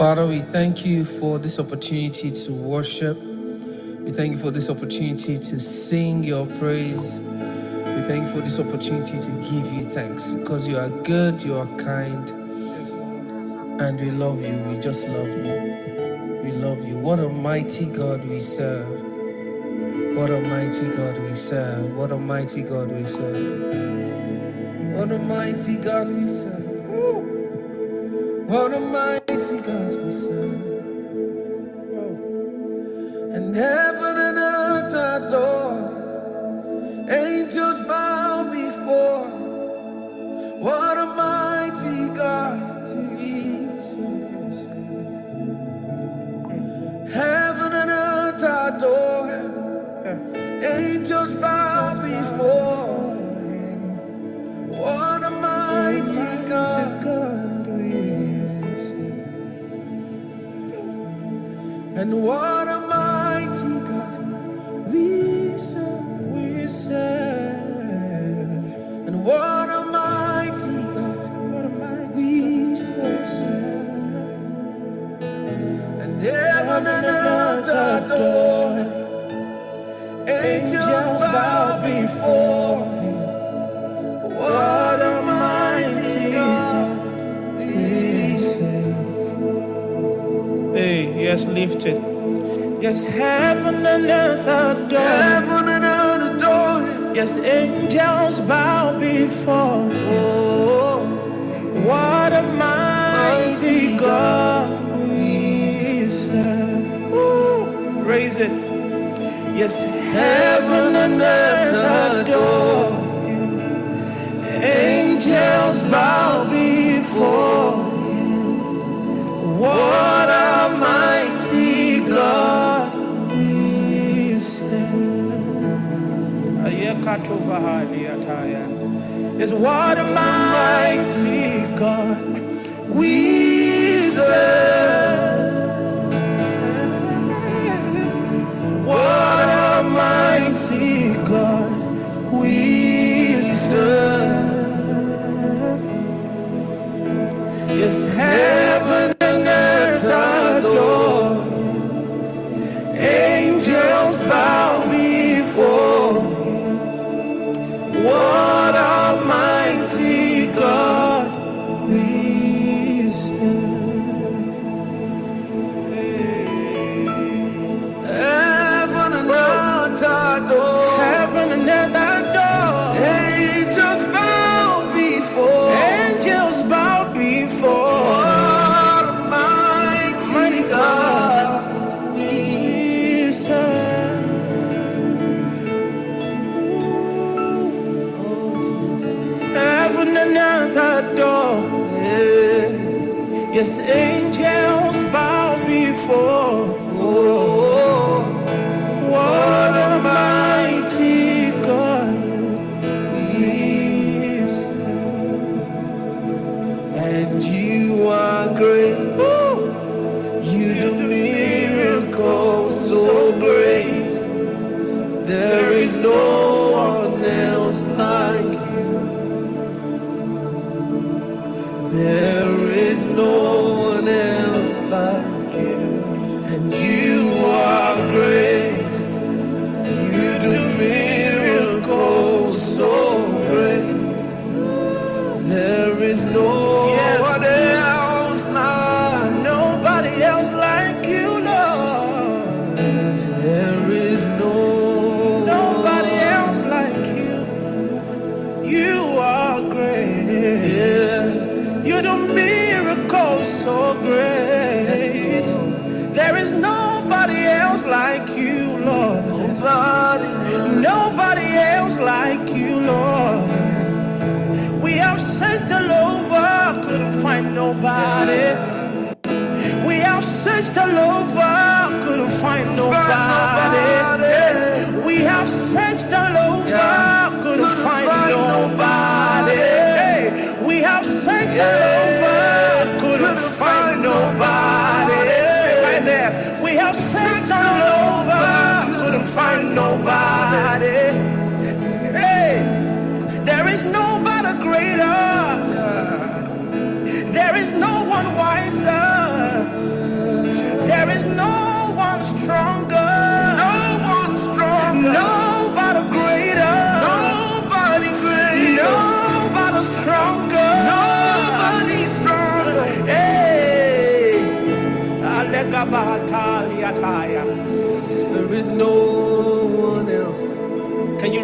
Father, we thank you for this opportunity to worship. We thank you for this opportunity to sing your praise. We thank you for this opportunity to give you thanks because you are good, you are kind, and we love you. We just love you. We love you. What a mighty God we serve. What a mighty God we serve. What a mighty God we serve. What a mighty God we serve. What a mighty God we serve.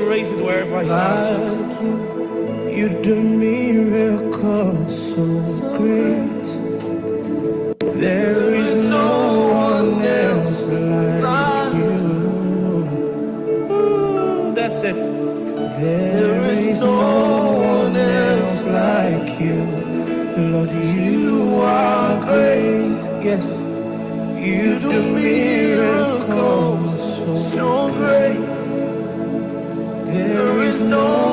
Raise it wherever you are? like you. You do miracles so great. There is no one else like you. Ooh, that's it. There is no one else like you. Lord, you are great. Yes, you do miracles so great. No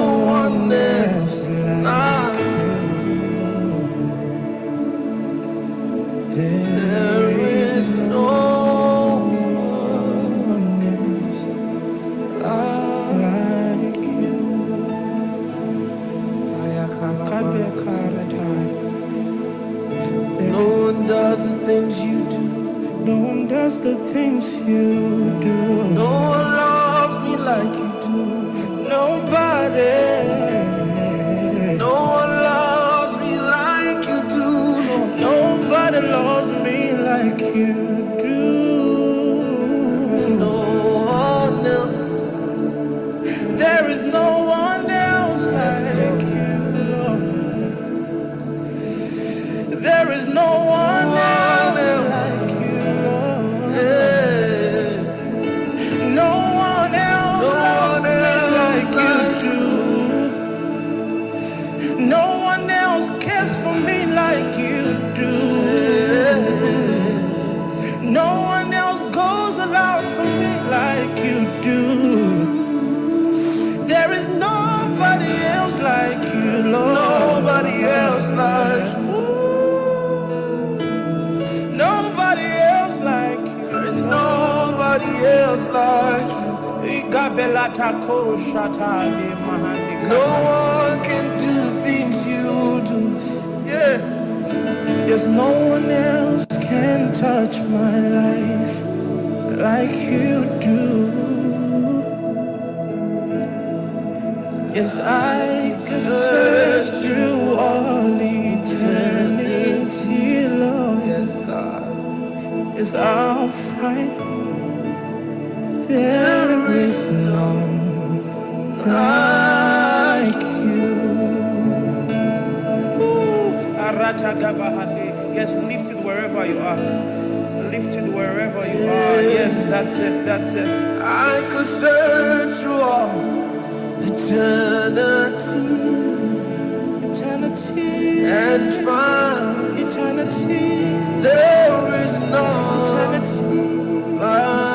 No one can do the things you do. Yeah. Yes, no one else can touch my life like you do. Yes, I can search through all eternity, Lord. Yes, God. Yes, I'll find there like you. Yes, lift it wherever you are. Lift it wherever you are. Yes, that's it. That's it. I could search through all eternity Eternity and find eternity. there is no Eternity. like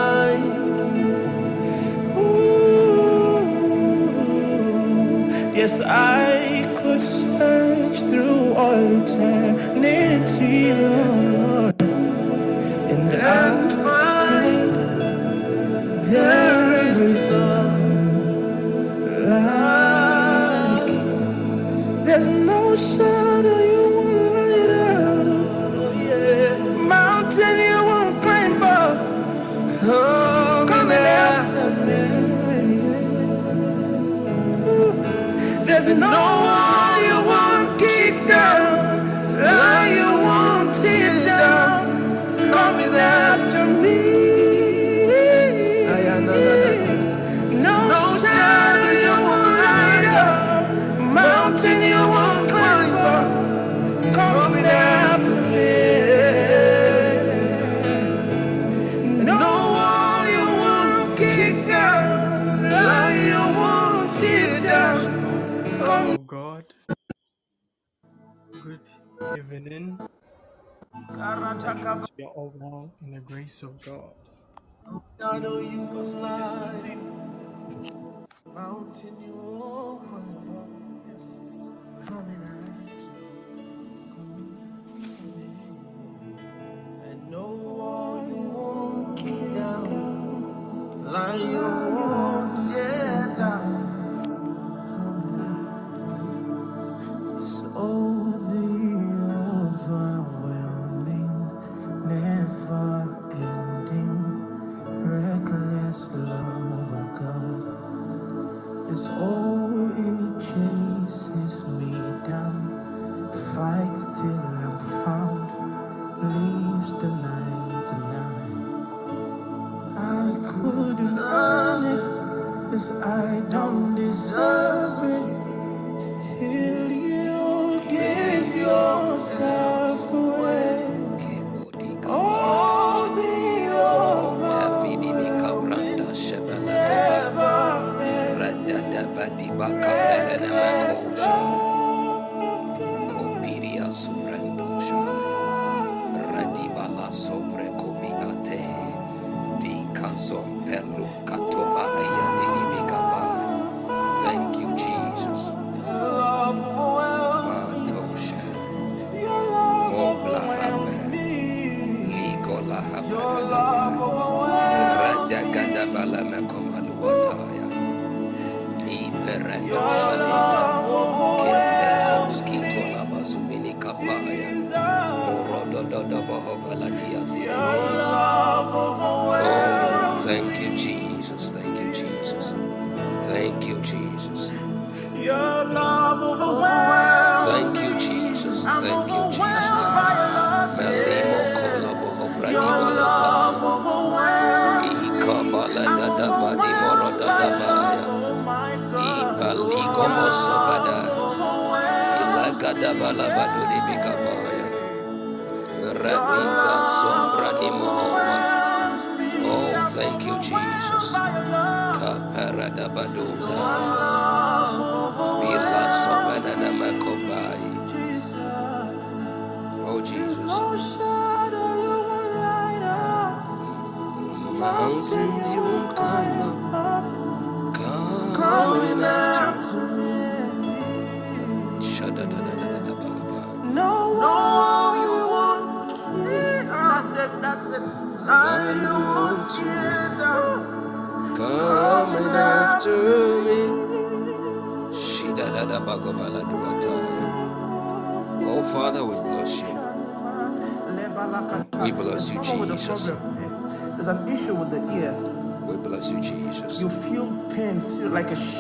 Yes, I could search through all eternity, Lord, evening. We are all well in the grace of God. I know you was lying. Mountain you climb up. Yes. Coming out. Coming me. And no wall you won't kick down. Line you won't tear down.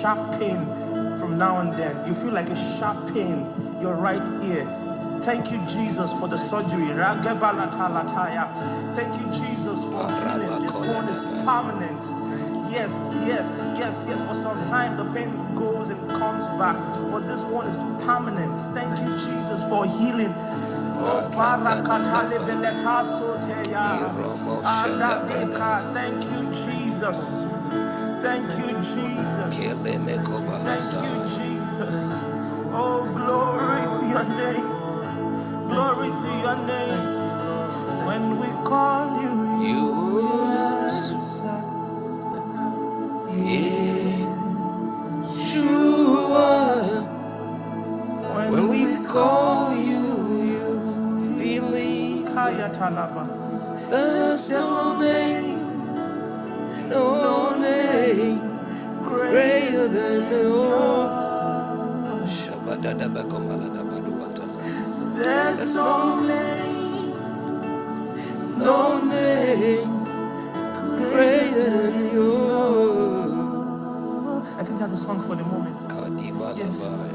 Sharp pain from now and then. You feel like a sharp pain, your right ear. Thank you, Jesus, for the surgery. Thank you, Jesus, for healing. This one is permanent. Yes, yes, yes, yes. For some time, the pain goes and comes back, but this one is permanent. Thank you, Jesus, for healing. Oh, beletasoteya. Adabeka. Thank you, Jesus. Thank you, Jesus. Thank you, Jesus. Oh, glory to your name. Glory to your name. There's no name No name greater than yours. I think that's a song for the moment. Kadibalabaya.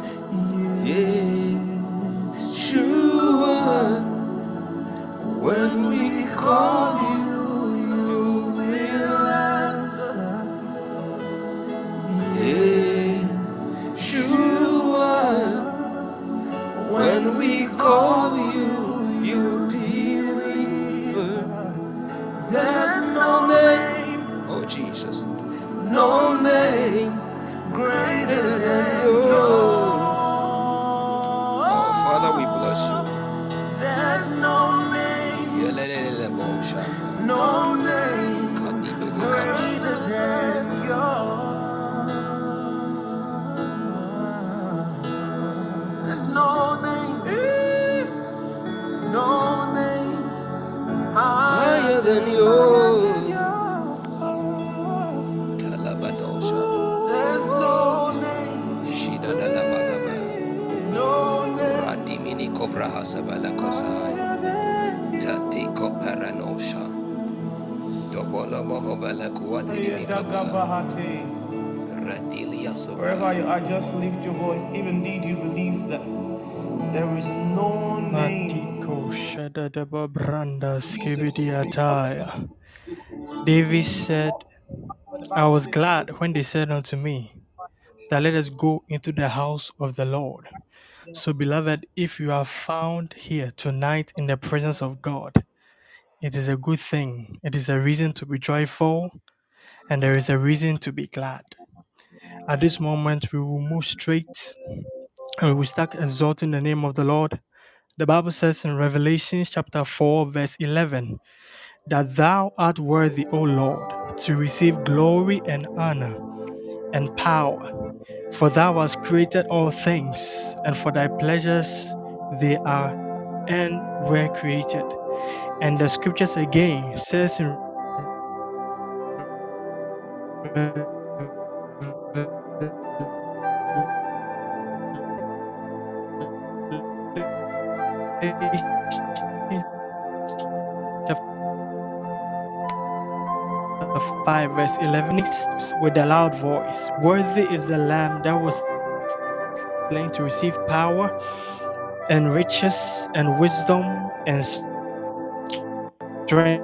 Branda Skibidiataya. David said, I was glad when they said unto me, that let us go into the house of the Lord. So, beloved, if you are found here tonight in the presence of God, it is a good thing. It is a reason to be joyful, and there is a reason to be glad. At this moment, we will move straight and we will start exalting the name of the Lord. The Bible says in Revelation chapter 4, verse 11, that thou art worthy, O Lord, to receive glory and honor and power. For thou hast created all things, and for thy pleasures they are and were created. And the scriptures again says in 5, verse 11 with a loud voice Worthy is the Lamb that was slain to receive power and riches and wisdom and strength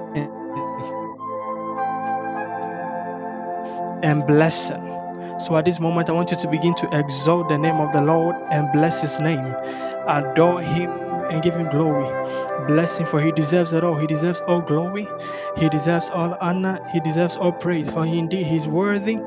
and blessing. So at this moment, I want you to begin to exalt the name of the Lord and bless his name. Adore him and give him glory. Bless him, for he deserves it all. He deserves all glory. He deserves all honor. He deserves all praise. For he indeed he is worthy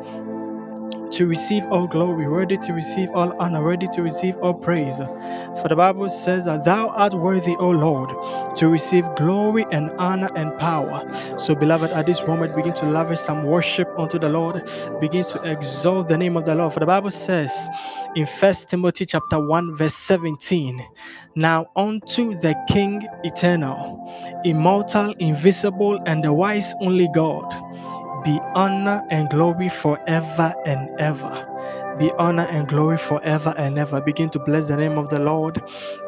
to receive all glory, worthy to receive all honor, worthy to receive all praise. For the Bible says that thou art worthy, O Lord, to receive glory and honor and power. So, beloved, at this moment, begin to lavish some worship unto the Lord. Begin to exalt the name of the Lord. For the Bible says in First Timothy chapter 1, verse 17, Now unto the King eternal, immortal, invisible, and the wise only God be honor and glory forever and ever. Be honor and glory forever and ever. Begin to bless the name of the Lord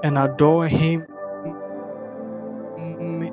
and adore Him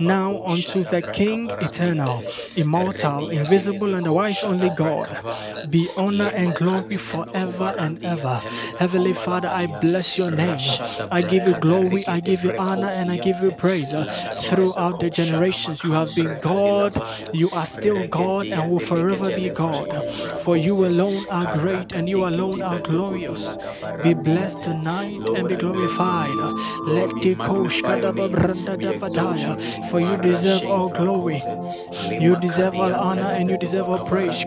Now unto the King eternal, immortal, invisible, and the wise only God, be honor and glory forever and ever. Heavenly Father, I bless your name. I give you glory, I give you honor, and I give you praise. Throughout the generations, you have been God, you are still God, and will forever be God. For you alone are great, and you alone are glorious. Be blessed tonight and be glorified. Let the For you deserve all glory. You deserve all honor and you deserve all praise.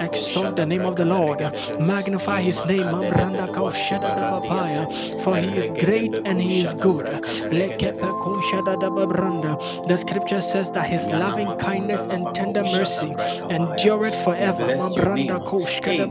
Exalt the name of the Lord. Magnify his name. For he is great and he is good. The scripture says that his loving kindness and tender mercy endureth forever.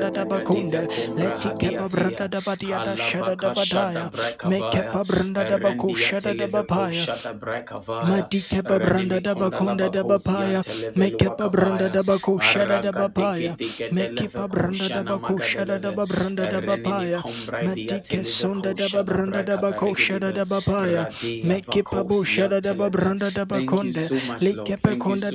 da babaya. Let the kepakusha da babranda da babanda da bakunda. Let the kepa branda da badia da shada da badaya. Make kepa branda da bakusha da babaya. Mati kepa branda da bakunda da babaya. Make kepa branda da bakusha da babaya. Make kepa branda da bakusha da babranda da babaya. Mati kesonda da babranda da bakusha da babaya. Make kepa busha da babranda da bakonde. Like kepa konda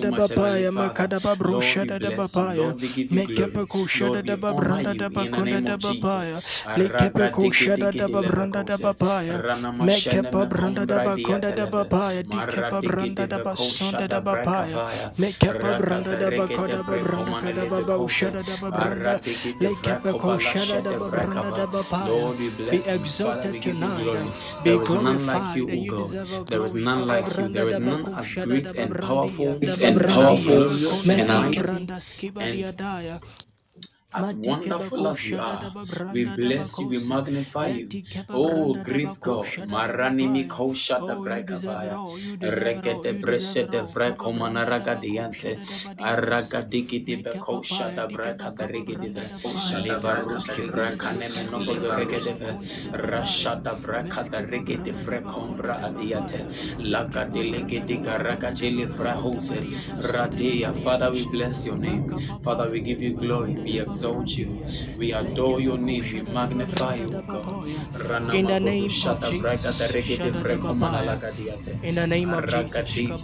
da babaya. Makada babrusha da babaya. Make kepa kusha da babranda da bakonda da babaya. Lekepe kushada da babranda da babaya. Mekepa branda da bakonda da babaya. Dikepa branda da basonda da babaya. Mekepa branda da bakoda babranda da baba ushada da babranda. Lekepe kushada da babranda da babaya. Be exalted tonight. Be glorified. You deserve There is none like you. There is none as great and powerful and powerful and mighty and as wonderful as you are, we bless you, we magnify you. Oh, great God, Marani Mikosha de Brekavaya, Regete Breshe de Vrekomana Ragadiante, Aragadiki de Bekosha de Breka de Rigidi, Livaruski Brekane Nogo de Regede, Rasha de Breka de Rigidi Frekombra Adiate, Laga de Legidi Garagachili Frahose, Radia. Father, we bless your name. Father, we give you glory. Be exalted exalt you. We adore your name. We magnify you, God. In the name of Jesus. In the name of Jesus.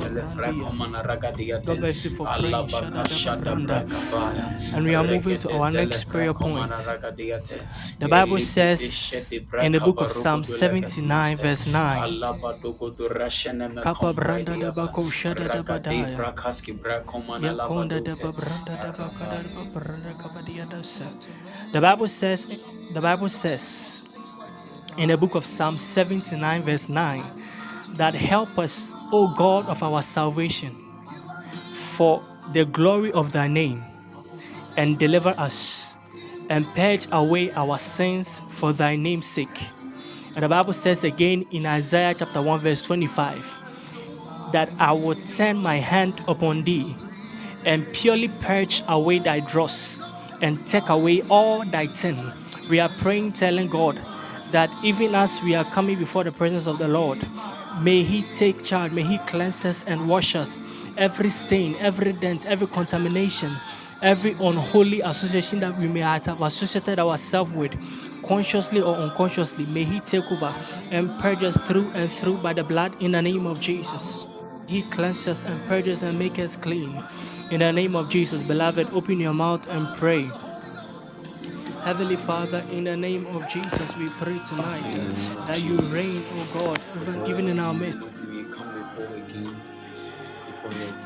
God bless you for praying. And we are moving to our next prayer point. The Bible says in the book of Psalm 79, verse 9. Kapa The Bible says, the Bible says in the book of Psalm 79, verse 9, that help us, O God of our salvation, for the glory of thy name, and deliver us, and purge away our sins for thy name's sake. And the Bible says again in Isaiah chapter 1, verse 25, that I will turn my hand upon thee and purely purge away thy dross and take away all thy sin. We are praying, telling God that even as we are coming before the presence of the Lord, may He take charge, may He cleanse us and wash us. Every stain, every dent, every contamination, every unholy association that we may have associated ourselves with, consciously or unconsciously, may He take over and purge us through and through by the blood in the name of Jesus. He cleanses and purges and makes us clean. In the name of Jesus, beloved, open your mouth and pray. Heavenly Father, in the name of Jesus, we pray tonight that you reign, O God, even, even in our midst.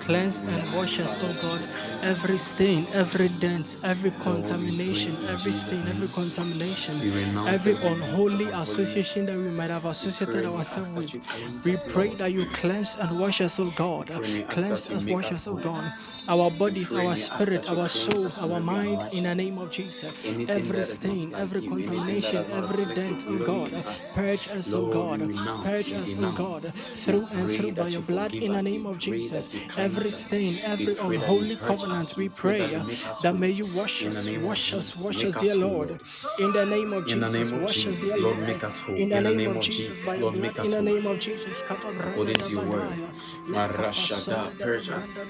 Cleanse and wash us, O God, every stain, every dent, every contamination, every stain, every contamination, every unholy association that we might have associated ourselves with. We pray that you cleanse and wash us, O God. Cleanse us, wash us, O God. Our bodies, our spirit, our souls, our mind, in the name of Jesus. Every stain, every contamination, every dent, O God. Purge us, O God. Purge us, O God, through and through by your blood, in the name of Jesus. Every stain, every unholy covenant, we pray that may you wash us, wash us, wash us, dear Lord. In the name of Jesus, wash us, dear Lord, make us whole. In the name of Jesus, Lord, make in us the whole. name of Jesus. According to your word, purge us.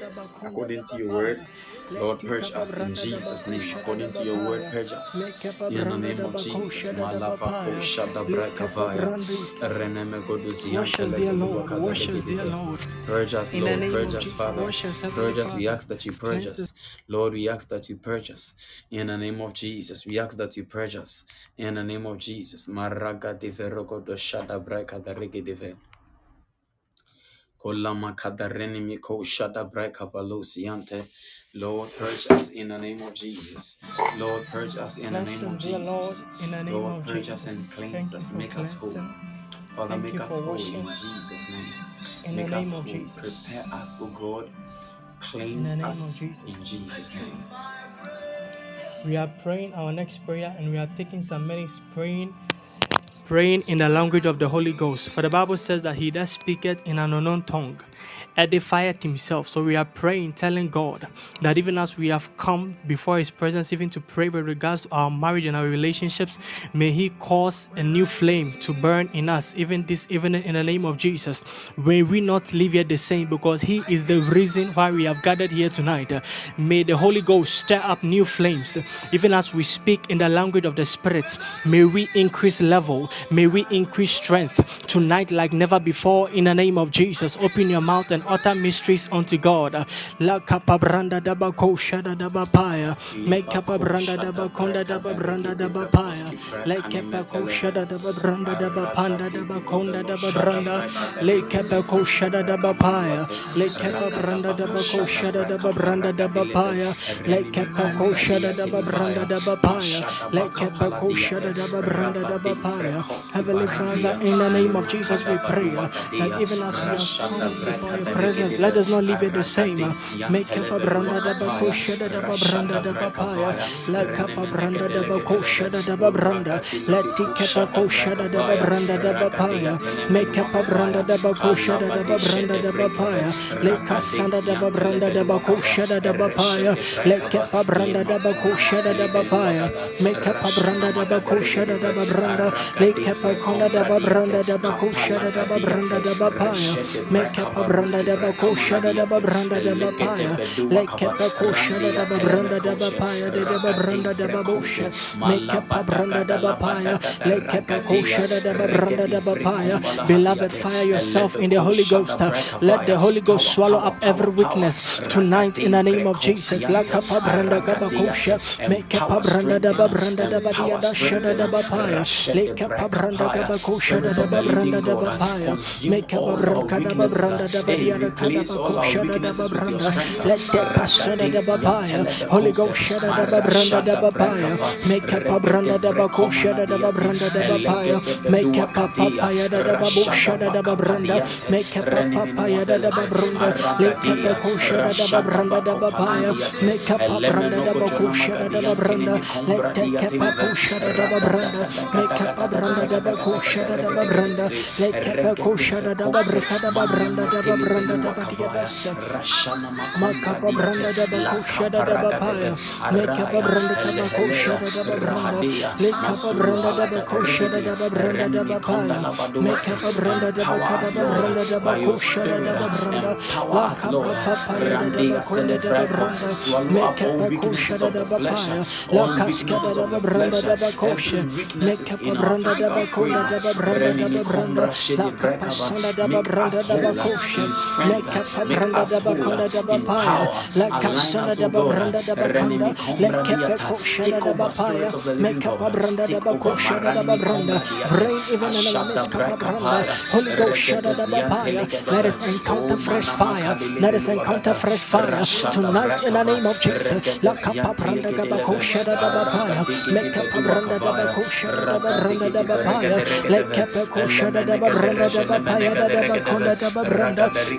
According to your word, Lord, purge us in Jesus' name. According to your word, purge us. In the name of Jesus, Malavako Shadabrakavaya, Reneme Wash us, dear Lord. Wash us, dear Lord. Purge us, In the Lord. name Purge of us, Jesus, Father. wash us, Heavenly Purge us. We Father. ask that you purge Cleanse us. Lord, we ask that you purge us. In the name of Jesus, we ask that you purge us. In the name of Jesus. Maraga deverogo do shada breka da rege deve. Kolama kadareni miko shada breka valosiante. Lord, purge us in the name of Jesus. Lord, purge us in the name us, of dear Lord, Jesus. in the name Lord, of purge us Jesus. and cleanse Thank you us. for Make us whole. cleansing. Father, Thank make us for whole washing. in Jesus' name. In the Make us name of whole. Jesus. Prepare us, O God. In Cleanse name of us Jesus. in Jesus' name. We are praying our next prayer and we are taking some minutes praying praying in the language of the Holy Ghost. For the Bible says that he that speaketh in an unknown tongue edifieth himself. So we are praying, telling God that even as we have come before his presence, even to pray with regards to our marriage and our relationships, may he cause a new flame to burn in us, even this evening in the name of Jesus. May we not leave here the same because he is the reason why we have gathered here tonight. May the Holy Ghost stir up new flames, even as we speak in the language of the Spirit. May we increase level, may we increase strength tonight like never before in the name of Jesus. Open your mouth and utter mysteries unto God. La kapabranda daba koshada daba paya. Me kapabranda daba konda daba branda daba paya. Le kepa koshada daba branda daba panda daba konda daba branda. Le kepa koshada daba paya. Le kepa branda daba koshada daba branda daba paya. Le kepa koshada daba branda daba paya. Le kepa koshada daba branda daba paya. Heavenly Father, in the name of Jesus, we pray uh, that even as we have come before your presence, let us not leave it the same. uh, Make up a branda da bakosha da da ba branda da ba paya. Let up a branda da bakosha da da ba branda. Let it keep a kosha da da ba branda da ba paya. Make up a branda da bakosha da da ba branda da ba paya. Let kasanda da ba branda da bakosha da da ba paya. Let keep a branda da bakosha da da ba paya. Make up a branda da bakosha da da ba branda. Let Mekepa konda da babranda da bakusha da babranda da bapaya. Mekepa branda da bakusha da babranda da bapaya. Lekepa kusha da babranda da bapaya da babranda da babusha. Mekepa branda da bapaya. Lekepa kusha da babranda da bapaya. Beloved, fire yourself in the Holy Ghost. Let the Holy Ghost swallow up every weakness tonight in the name of Jesus. Lakapa branda gabakusha. Mekepa branda da babranda da badia da shada da bapaya. Lekepa branda gabakusha da babranda da bapaya. Mekepa branda da babranda da badia da kadabakusha da babranda. Let the pasada da bapaya. Holy Ghost shada da babranda da bapaya. Mekepa branda da bakusha da babranda da bapaya. Mekepa papaya da babusha da babranda. Mekepa papaya da babranda. Lekepa kusha da babranda da bapaya. Mekepa branda da bakusha da babranda. Lekepa kusha da babranda. Mekepa branda da bakusha da babranda. Lekepa kusha da babrika da babranda da babranda da badia basa. Makapa branda da bakusha da bapaya. Mekepa branda da bakusha da babranda. Lekapa branda da bakusha da babranda da bapaya. Mekepa branda da bakada babranda da bakusha da babranda. Lakapa papaya da bakunde da babranda. Mekepa kusha da bapaya. Lakaska da babranda da bakusha. Mekepa branda da bakunda da babranda da babranda. Lakapa sanda da babranda da bakusha. Mekepa branda da bakunda da bapaya. Lakasanda da babranda da bakunda. Lekepa kusha da bapaya. Mekepa branda da bakusha da babranda. Rain even in the of babranda. Holy Ghost shada da bapaya. Let us encounter fresh fire. Let us encounter fresh fire tonight in the name of Jesus. La kapa branda da bakusha da bapaya. Mekepa branda da bakusha da babranda da bapaya. Lekepa kusha da babranda da bapaya da bakunda da babranda. Mekapa sada da bapaya di kapa kusha da babranda. Lekepa kusha da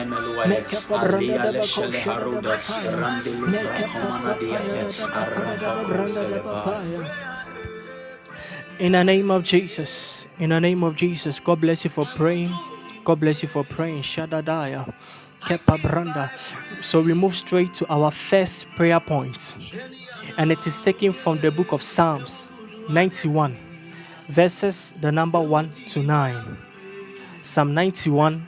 papaya, meke babranda da bakushada da Brekava, Ragada Baduagada, Ragada Glesed Greteneme Rogodove, Aragadi Brekomalibaya. Meke pabranda da badia Shana da shada da Magadaregidiva, bapaya. Raski Briko Manalava, Elegedeleve Taligadia, Ragadi Freshenemeluae, Alia Leshele Haruda, Randi Livra Comanadiate, Arava In the name of Jesus, in the name of Jesus, God bless you for praying. God bless you for praying. Shadadaya. Kepa Branda. So we move straight to our first prayer point. And it is taken from the book of Psalms 91, verses the number 1 to 9. Psalm 91,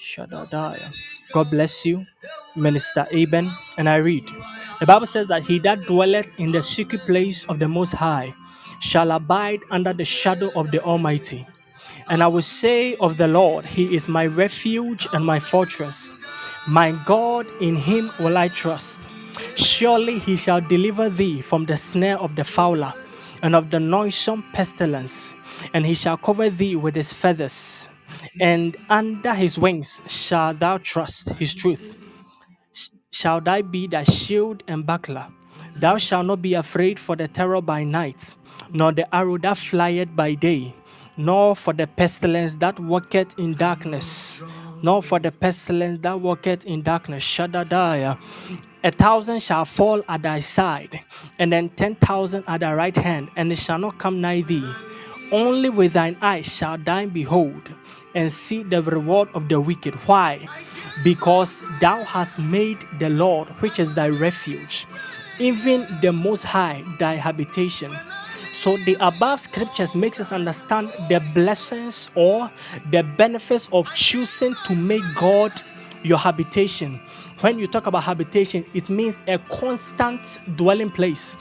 Shadadaya. God bless you, Minister Aben. And I read. The Bible says that he that dwelleth in the secret place of the Most High shall abide under the shadow of the Almighty. And I will say of the Lord, He is my refuge and my fortress. My God, in Him will I trust. Surely He shall deliver thee from the snare of the fowler and of the noisome pestilence, and He shall cover thee with His feathers. And under His wings shall thou trust His truth shall thy be thy shield and buckler. Thou shalt not be afraid for the terror by night, nor the arrow that flieth by day, nor for the pestilence that walketh in darkness, nor for the pestilence that walketh in darkness. Shaddai. A thousand shall fall at thy side, and then ten thousand at thy right hand, and it shall not come nigh thee. Only with thine eyes shall thou behold and see the reward of the wicked. Why? Because thou hast made the Lord, which is thy refuge, even the Most High, thy habitation. So the above scriptures makes us understand the blessings or the benefits of choosing to make God your habitation. When you talk about habitation, it means a constant dwelling place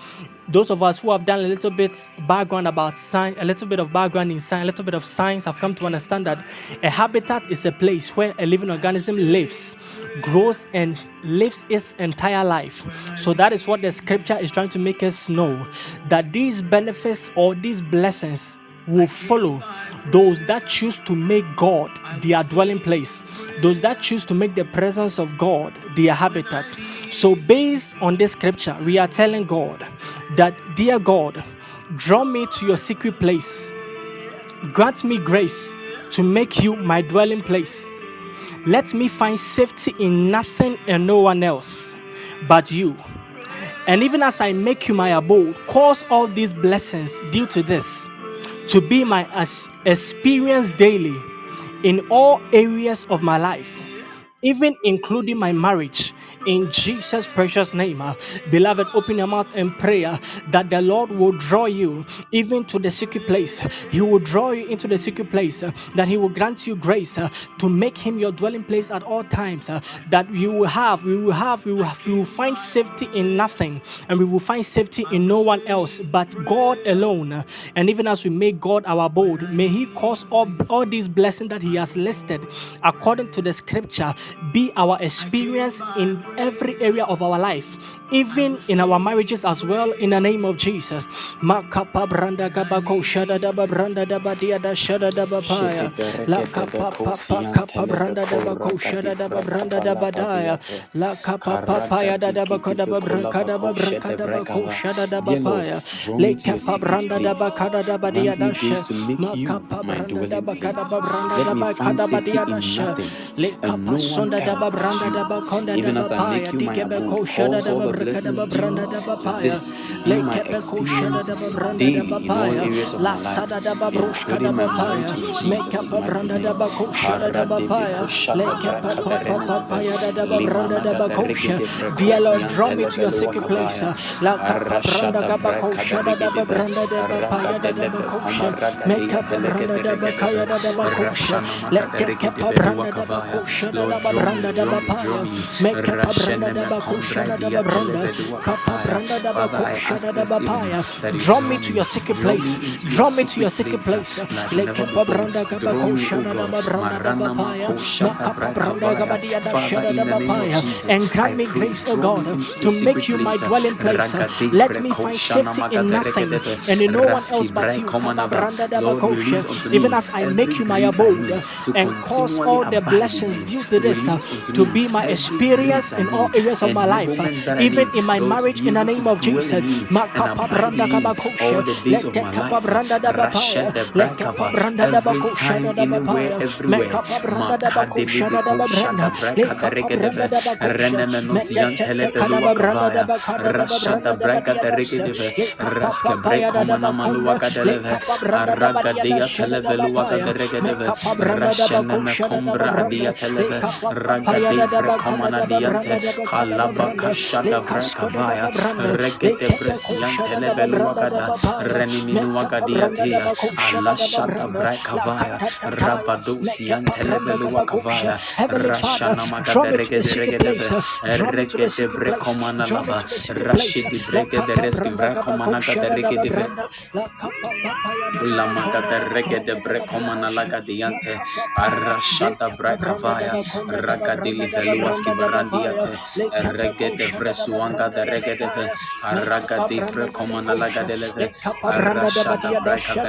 those of us who have done a little bit background about science, a little bit of background in science, a little bit of science, have come to understand that a habitat is a place where a living organism lives, grows, and lives its entire life. So that is what the scripture is trying to make us know that these benefits or these blessings will follow those that choose to make God their dwelling place, those that choose to make the presence of God their habitat. So, based on this scripture, we are telling God that, Dear God, draw me to your secret place, grant me grace to make you my dwelling place. Let me find safety in nothing and no one else but you. And even as I make you my abode, cause all these blessings due to this to be my experience daily in all areas of my life, even including my marriage, in Jesus' precious name. Uh, beloved, open your mouth and pray uh, that the Lord will draw you even to the secret place. He will draw you into the secret place, uh, that He will grant you grace to make Him your dwelling place at all times. That you will have, we will have, we will, have, we will find safety in nothing, and we will find safety in no one else but God alone. And even as we make God our abode, may He cause all, all these blessings that He has listed according to the scripture be our experience in every area of our life, even in our marriages as well, in the name of Jesus. Makapa branda gabako shada daba branda daba dia da shada daba paya. La kapa papa kapa branda daba ko shada daba branda daba daya. La kapa papa ya da daba ko daba branka daba branka daba ko shada daba paya. Le kapa branda daba kada daba dia da shada. Makapa branda daba kada daba branda daba kada daba dia da shada. Le kapa sonda daba branda daba konda daba I make you my abode, cause all the blessings due to this be my experience daily in all areas of my life, including my marriage in Jesus' mighty name. Dear Lord, draw me to your secret place. La branda gaba kosha da da branda da ba paya da da ba kosha. Make up branda da ba kaya da da ba kosha. Let the kapa branda da ba kosha da da ba branda da ba paya. Make up branda da ba kosha da da ba branda. Kapa branda da ba kosha da da ba paya. Draw me to your secret place. Draw me to your secret place. Let kapa branda gaba kosha da da ba branda da ba paya. Makapa branda gaba dia da shada da ba paya. And grant me grace, O God, to make you my dwelling place. Let me find safety in nothing and in no one else but you. Even as I make you my abode and cause all the blessings due to this to be my experience in all areas of my life, uh, even in my marriage, in the name of Jesus. Rashada braka teregede raske breko mana maluwa kadeleve araga dia televe luwa kaderegede rashene me kombra dia televe raga dia breko mana dia te halaba kashada braka vaya regede bresian televe luwa kada reniminu waga dia tia ala shada braka vaya rabado sian televe luwa kavaya rashana Reke de vresuanga de reke de ve di laga de Arashada breka de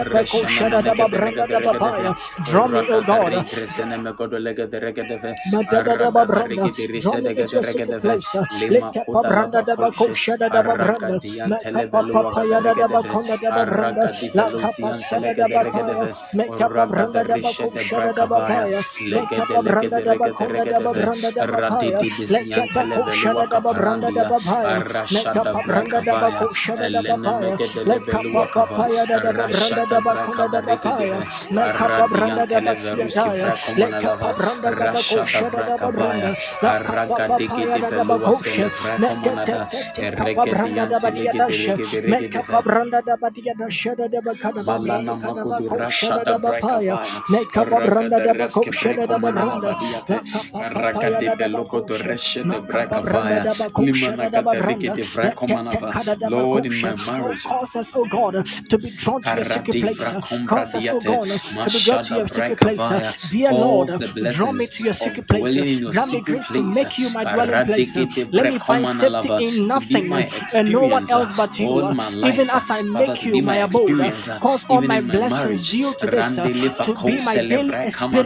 Rashana mana kata reke de reke de ve Draw me, O God. Resene me lege de reke de ve Madada da ba branda, draw me to your secret place. Let up a branda da ba kosha da da ba branda. Make up a papaya da da ba konda da ba branda. La capa sada da branda Reski Brakomanalava Diate, Rakade Beloko to Reshede Brakavaya, Limanagade Regede Brakomanava, Lord in my marriage, Cause us, oh God, to be drawn to secret place. Cause us, oh God, to be drawn to your secret place. Dear Lord, draw me to your secret place. Grant me grace to make you my dwelling place. Let me find safety in nothing and no one else but you. Even as I make you my abode, cause all my blessings yield to this to be my daily experience.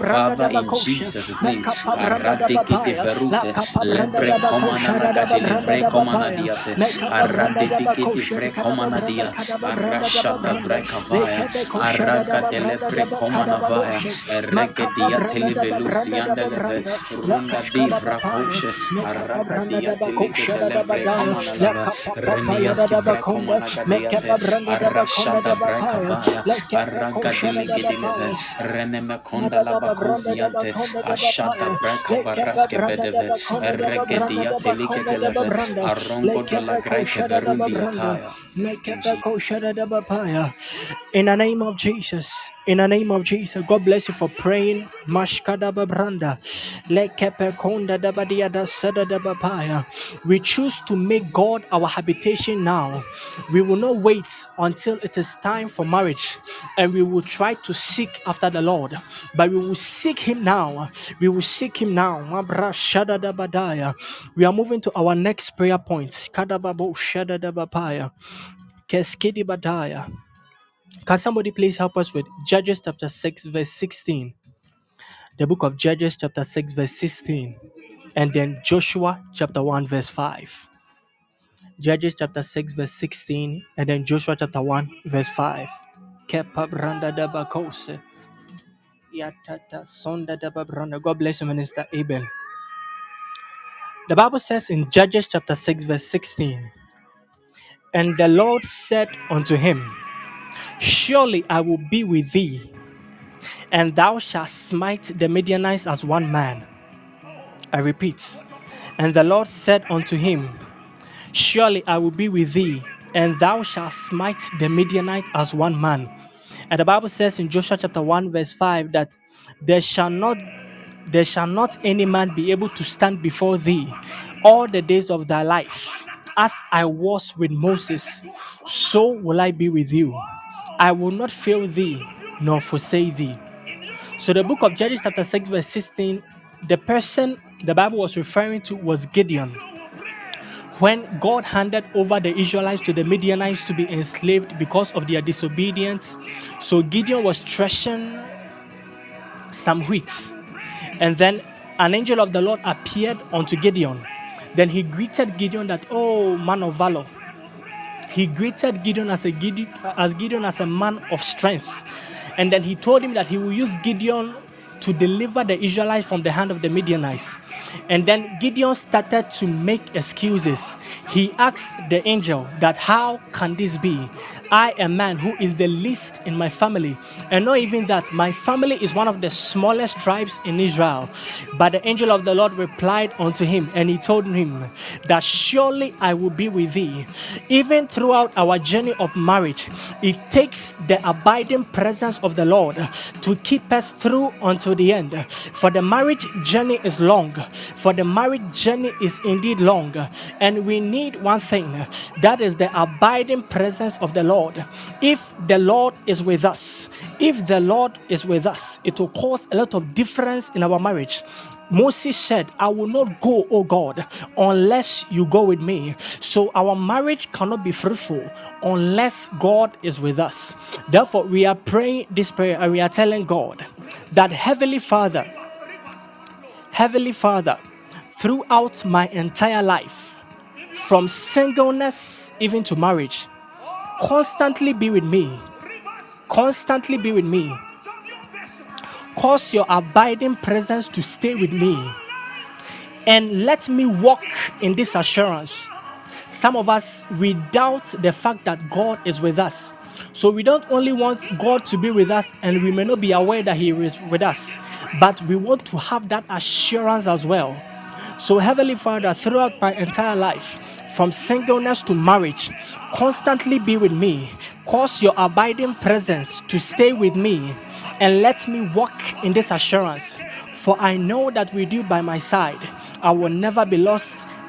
Father, in Jesus' name, Aradiki de Veruse, Lebre Comana Gati Livre Comana Diate, Aradiki de Vre Comana Dia, Arashada Brekavaya, Araga de Lebre Comana Vaya, Erege Dia Televelusi and Leve, Runda di Vracoshe, Araga Dia Lebre Comana Lava, Reniaski Vre Comana Gadiate, Arashada Brekavaya, Araga Delege de Leve, Reneme Conda Lava Cosiante, Ashada Brekavaraske Bedeve, Erege Dia Teleke Televe, Arongo de la Greke Verundi Ataya. In the name of Jesus, in the name of Jesus, God bless you for praying. Mashkadaba branda, lekepekonda dabadiada sadadabapaya. We choose to make God our habitation now. We will not wait until it is time for marriage, and we will try to seek after the Lord, but we will seek Him now. We will seek Him now. We are moving to our next prayer point. Can somebody please help us with Judges chapter 6, verse 16? The book of Judges chapter 6, verse 16. And then Joshua chapter 1, verse 5. Judges chapter 6, verse 16. And then Joshua chapter 1, verse 5. Kepa branda daba kose. God bless you, Minister Abel. The Bible says in Judges chapter 6, verse 16. And the Lord said unto him, Surely I will be with thee, and thou shalt smite the Midianites as one man. I repeat, and the Lord said unto him, Surely I will be with thee, and thou shalt smite the Midianite as one man. And the Bible says in Joshua chapter 1, verse 5 that there shall not there shall not any man be able to stand before thee all the days of thy life. As I was with Moses, so will I be with you. I will not fail thee nor forsake thee. So the book of Judges chapter 6 verse 16, the person the Bible was referring to was Gideon. When God handed over the Israelites to the Midianites to be enslaved because of their disobedience, so Gideon was threshing some wheat. And then an angel of the Lord appeared unto Gideon. Then he greeted Gideon that, oh man of valor. He greeted Gideon as a Gideon, as Gideon as a man of strength. And then he told him that he will use Gideon to deliver the Israelites from the hand of the Midianites. And then Gideon started to make excuses. He asked the angel that how can this be? I I a man who is the least in my family. And not even that, my family is one of the smallest tribes in Israel. But the angel of the Lord replied unto him, and he told him that surely I will be with thee. Even throughout our journey of marriage, it takes the abiding presence of the Lord to keep us through until the end. For the marriage journey is long, for the marriage journey is indeed long, and we need one thing that is the abiding presence of the Lord. If the Lord is with us, if the Lord is with us, it will cause a lot of difference in our marriage. Moses said, I will not go, oh God, unless you go with me. So our marriage cannot be fruitful unless God is with us. Therefore, we are praying this prayer and we are telling God that Heavenly Father, Heavenly Father, throughout my entire life, from singleness even to marriage, constantly be with me. Constantly be with me. Cause your abiding presence to stay with me and let me walk in this assurance. Some of us, we doubt the fact that God is with us. So we don't only want God to be with us and we may not be aware that He is with us, but we want to have that assurance as well. So, Heavenly Father, throughout my entire life, from singleness to marriage, constantly be with me. Cause your abiding presence to stay with me and let me walk in this assurance. For I know that with you by my side, I will never be lost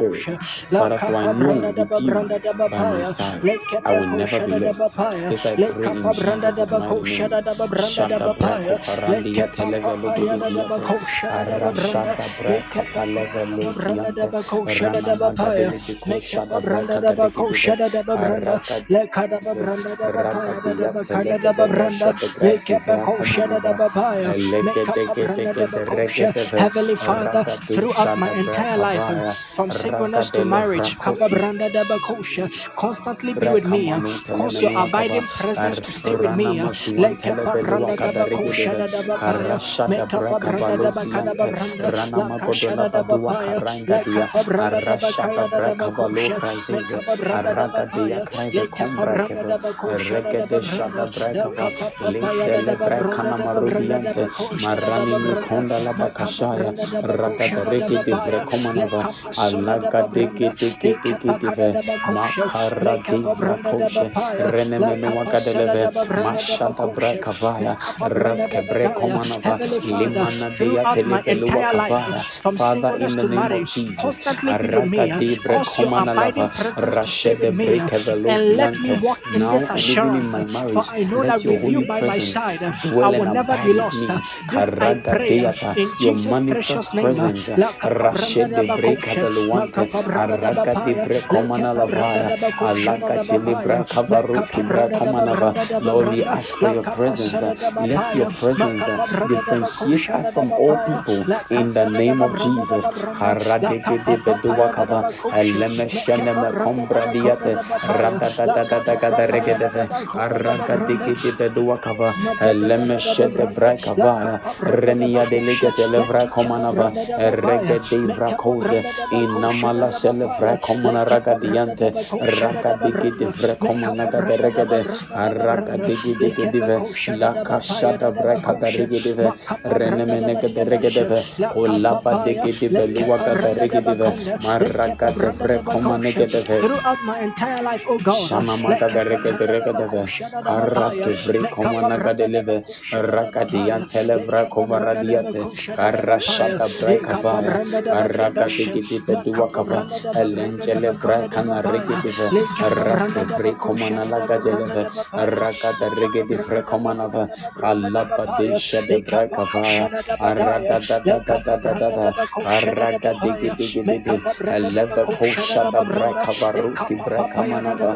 Spirit. Father, for I know with you by my side, I will never be lost. This I pray in Jesus' mighty name. Parandia televe braka paleve biko shada braka. Araka braka. Heavenly Father, throughout my entire braka life, vaya. from singleness to marriage, constantly be with me. Cause your abiding presence to stay with me. Marani mikonda la bakashaya ragada rege de vrekomanava makara divra koshe renemene brakavaya raske brekomanava limana dia telebelua kavaya Father in the name of Jesus araga di brekomanalava rashede brekevelusiante now and even in my marriage let your holy presence dwell and abide with me deata your manifest presence rashede brekeveluante araga di brekomana lavaya alaga chili brakabaruski brekomanava Lord we ask for your presence let your presence differentiate us from all people in the name of Jesus karadege de beduakava eleme sheneme araga dege de beduakava eleme shede brakava renia delegate levra komanava vrakoze Namala sele vracomana ragadiante, de de la de de de de. Throughout my entire life, oh God, Shamamata de regede regedive, le de wakava elenjele brakana regedeve raska vre komana laga jeleve rakata regedi vre komana va kalapa desha de brakava arata da da da da da da da arata digi digi digi eleve kosha da brakava ruski brakamana va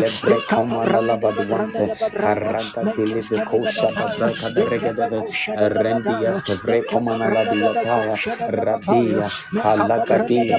lebre komana lava divante karanta delive kosha da brakada regedeve rendias vre komana la diataya radia kalakadia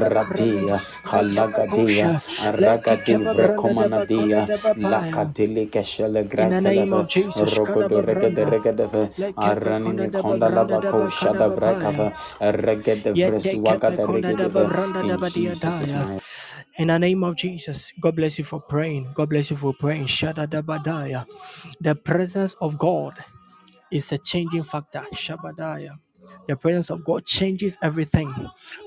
Radia. Halagadia. Aragadivre komanadia. Lakatili laba ko shada brekava. Regede vreswagada. In Jesus' name. In the name of Jesus, God bless you for praying. God bless you for praying. Shadadabadaya. The presence of God is a changing factor. Shabadaya. The presence of God changes everything.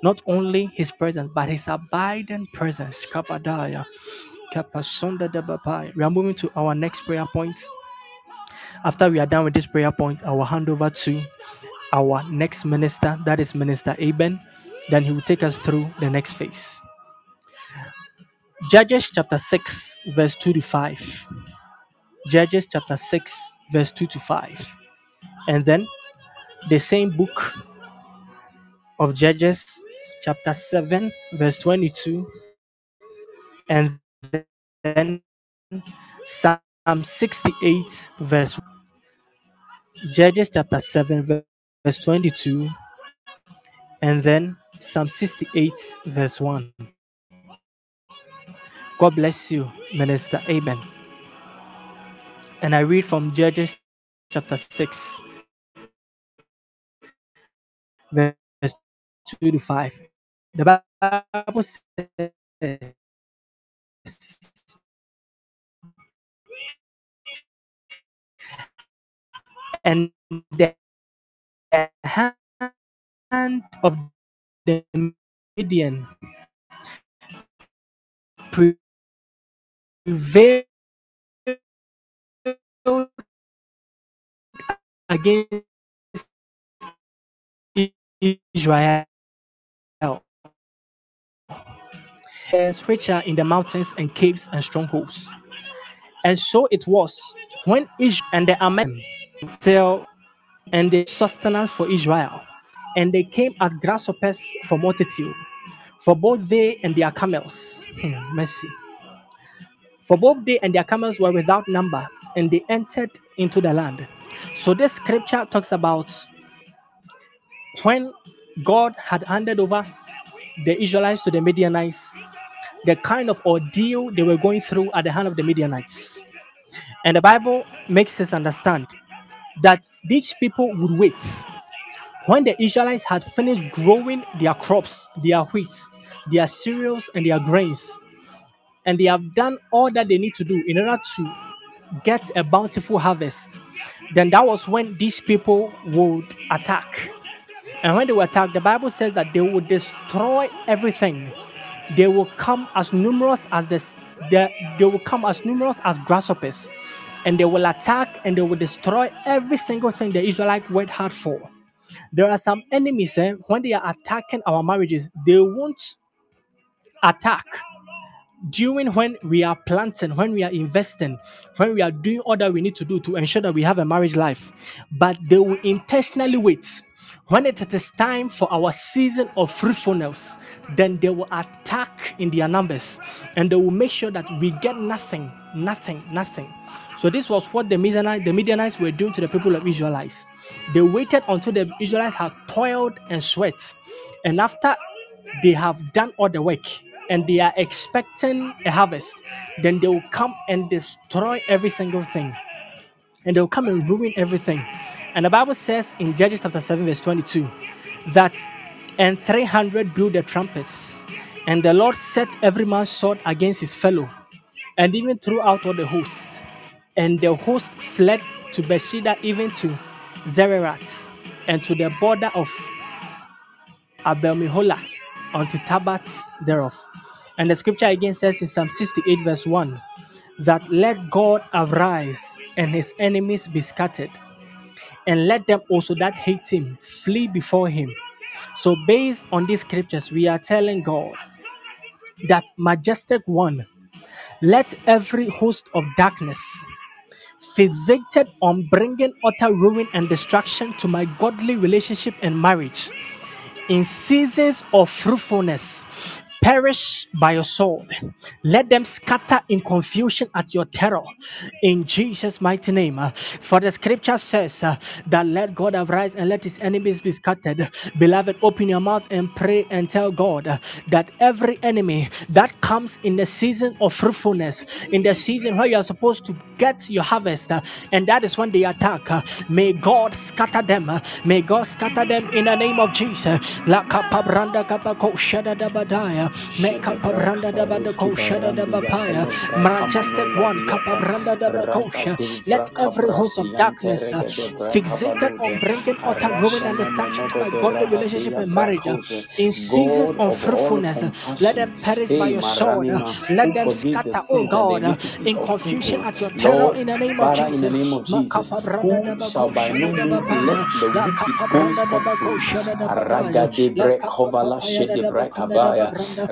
Not only His presence, but His abiding presence. Kabadaya. Kapasondadababai. We are moving to our next prayer point. After we are done with this prayer point, I will hand over to our next minister, that is Minister Aben. Then he will take us through the next phase. Judges chapter 6, verse 2 to 5. Judges chapter 6, verse 2 to 5. And then the same book of Judges, chapter 7, verse 22. And then Psalm 68, verse Judges chapter 7, verse 22. And then Psalm 68, verse 1. God bless you, Minister Amen. And I read from Judges chapter 6, verse 2 to 5. The Bible says, and the hand of the Midian prevailed against Israel. As which are in the mountains and caves and strongholds. And so it was when Israel and the Amen till and the sustenance for Israel, and they came as grasshoppers for multitude, for both they and their camels. Hmm, mercy. For both they and their camels were without number, and they entered into the land. So this scripture talks about when God had handed over the Israelites to the Midianites, the kind of ordeal they were going through at the hand of the Midianites. And the Bible makes us understand that these people would wait. When the Israelites had finished growing their crops, their wheat, their cereals, and their grains, and they have done all that they need to do in order to get a bountiful harvest, then that was when these people would attack. And when they will attack, the Bible says that they will destroy everything. They will come as numerous as this. They, they will come as numerous as grasshoppers, and they will attack and they will destroy every single thing the Israelites worked hard for. There are some enemies, eh, when they are attacking our marriages, they won't attack during when we are planting, when we are investing, when we are doing all that we need to do to ensure that we have a marriage life, but they will intentionally wait. When it is time for our season of fruitfulness, then they will attack in their numbers and they will make sure that we get nothing, nothing, nothing. So this was what the Midianites, the Midianites were doing to the people of Israelites. They waited until the Israelites had toiled and sweat, and after they have done all the work and they are expecting a harvest, then they will come and destroy every single thing. And they'll come and ruin everything. And the Bible says in Judges chapter 7, verse 22, that and 300 blew the trumpets, and the Lord set every man's sword against his fellow, and even threw out all the host. And the host fled to Beersheba, even to Zererath, and to the border of Abel Meholah unto Tabbath thereof. And the scripture again says in Psalm 68, verse 1, that let God arise and his enemies be scattered, and let them also that hate him flee before him. So, based on these scriptures, we are telling God that majestic one, let every host of darkness fixated on bringing utter ruin and destruction to my godly relationship and marriage. In seasons of fruitfulness perish by your sword. Let them scatter in confusion at your terror. In Jesus' mighty name. Uh, For the scripture says uh, that let God arise and let his enemies be scattered. Beloved, open your mouth and pray and tell God uh, that every enemy that comes in the season of fruitfulness, in the season where you are supposed to get your harvest, uh, and that is when they attack, uh, may God scatter them. uh, May God scatter them in the name of Jesus. Me kapabranda da badako shada da bapaya. Majestic one kapabranda da bakosha. Let every host of darkness uh, fixated on bringing utter ruin and destruction to my godly relationship and marriage uh, in season of fruitfulness. uh, Let them perish by your sword. uh, Let them scatter, oh God, uh, in confusion at your terror in the name of Father, in the Jesus. name of Jesus, Makapabranda da who shall by no means let the wicked go kapabranda da scot free. bakosha da Araga de La bre kovala kapapaya shede da bre bakunda da kavaya. babranda. La Renimini mi kapabranda da kombra de bakosha yatelege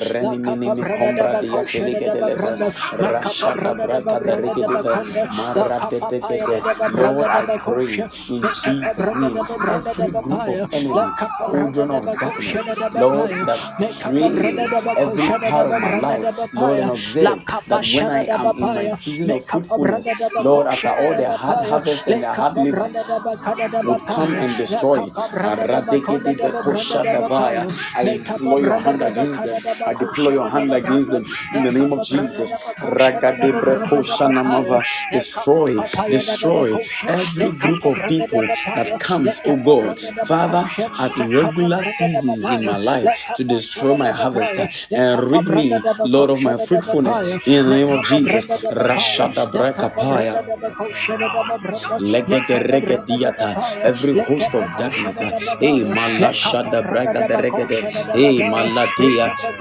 Lord, I pray in Jesus' name, da babranda da every group of enemies, children of darkness, Lord, that Me kapabranda drain da every part of my life, Lord, and observe that when I am in my season of fruitfulness, Lord, after all da the hard harvest and Le the hard labor, kapabranda da bakada da will come and destroy. kapabranda da bakonda da babranda da Aradegedebrekoshadavaya. bapaya. I deploy your hand against them. I deploy your hand against them in the name of Jesus. Destroy, destroy. Every group of people that comes, oh God, Father, at Le regular kapabranda seasons in my life to destroy my harvest and rid me, Lord, of my fruitfulness in the name of Jesus. every host of darkness, da da eh, malashada braga da de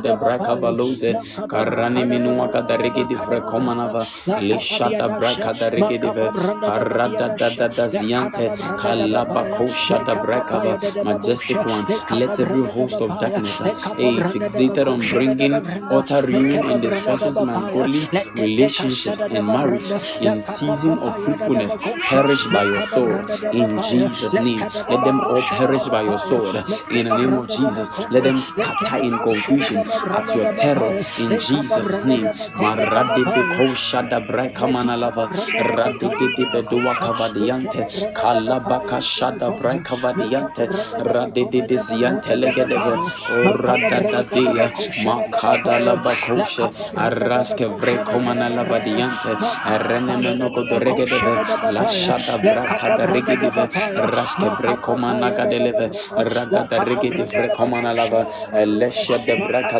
da araga bakosha da da digidi resha de da braka bapaya. valoze karani kababakada da minuaka de bakada regedive bakada babranda. komanava La kapadia lishada dasha. braka de Ma regedive da karada da da da kada ziante babranda da bapaya. kalabako Le shada brakava kapapaya da da majestic one let every host of darkness uh, a fixated on da da bringing utter ruin and kapabranda da destruction to my godly Le tete kasha relationships da da and marriage in season of da da fruitfulness perish by your sword in. Jesus' name. Let them all da da perish by your sword in the name of Jesus. Let them scatter in da da confusion at your da terror in Jesus' name. da da kalabaka shada brakavadiante radede ziante legedeve orada dea makada araske vrekomana la shada brakada regedive raske brekomana gadeleve ragada regedive rekomana lava leshe de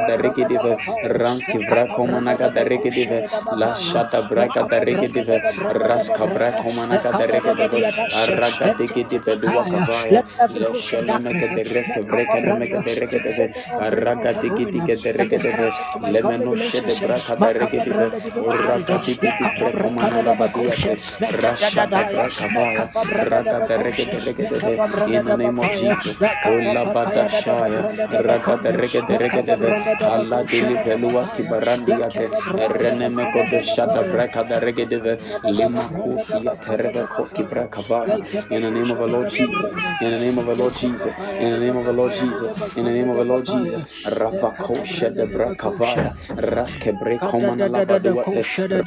brakada regedive ranske vrekomana gada regedive la shada brakada regedive raska vrekomana gada regedive araga degedive dua kavaya let every host of leshene meke darkness de reske vrekene meke de regedeve fixated on bringing araga utter ruin digidi de and regedeve destruction to my godly lemeno shede relationship. brakada regedive Makapabranda divi oraga maharija, digidi vrekomana lekapabranda da bakoshe, lavadiate Rashada metadadadaya, Brakavaya, mekapabranda da Regede Regedeve, lekapabranda in the da name of Jesus, lekapapapaya da da Olabadashaya, babranda da Ragada bakonde, Regede Regedeve, mekapabranda da Kala bakoshe da da Deliveluaski bakaya, Barandiate, lekapabranda da Renemeko bakada de da Shada bakaya. Brakada Regedeve, Lima Kosia Terevekoski Brakavaya, in the name of the Lord Jesus, in the name of the Lord Jesus, in the name of the Lord Jesus, in the name of the Lord Jesus, Ravako Shede Brakavaya, Raske Brekomana Lavaduate,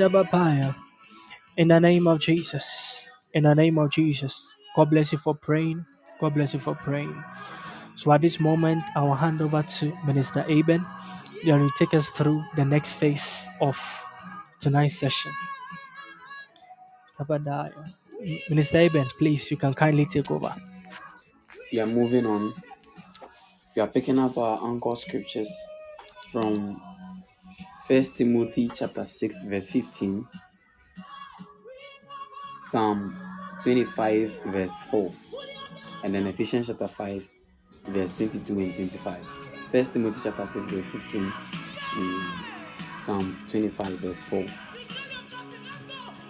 In the name of Jesus. In the name of Jesus. God bless you for praying. God bless you for praying. So at this moment, I will hand over to Minister Aben. Then will take us through the next phase of tonight's session. Minister Aben, please, you can kindly take over. we are moving on. We are picking up our anchor scriptures from First Timothy chapter 6, verse 15 Psalm 25, verse 4, and then Ephesians chapter 5, verse 22 and 25. First Timothy chapter 6, verse 15, um, Psalm 25, verse 4.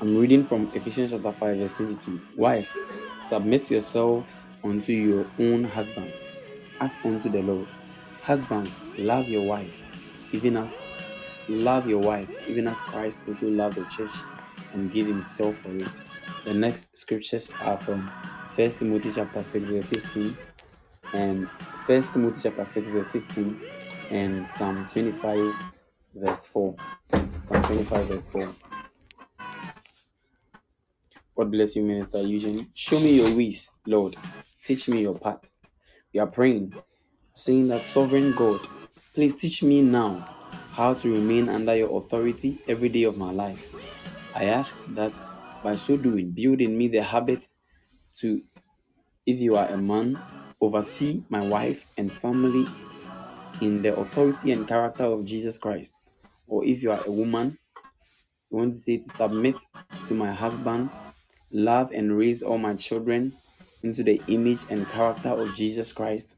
I'm reading from Ephesians chapter 5, verse 22. Wives, submit yourselves unto your own husbands, as unto the Lord. Husbands, love your wife, even as love your wives, even as Christ also loved the church and gave himself for it. The next scriptures are from 1 Timothy chapter 6, verse 15, and 1 Timothy chapter 6, verse 15, and Psalm 25, verse 4. Psalm 25, verse 4. God bless you, Minister Eugene. Show me your ways, Lord. Teach me your path. We are praying, saying that sovereign God, please teach me now how to remain under your authority every day of my life. I ask that by so doing, build in me the habit to, if you are a man, oversee my wife and family in the authority and character of Jesus Christ. Or if you are a woman, you want to say to submit to my husband, love and raise all my children into the image and character of Jesus Christ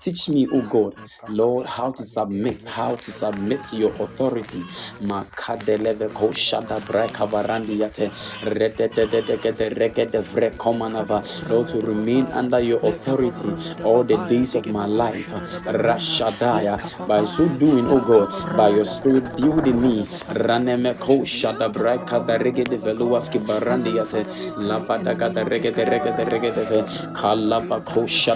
Teach me, O God, Lord, how to submit, how to submit to your authority. Shada. Lord, to remain under your authority all the days of my life. Rashadaya. By so doing, O God, by your spirit build me. Raneme ko shada breka da regede veluaski barandi yate labadagada regede regede regede ve kalaba ko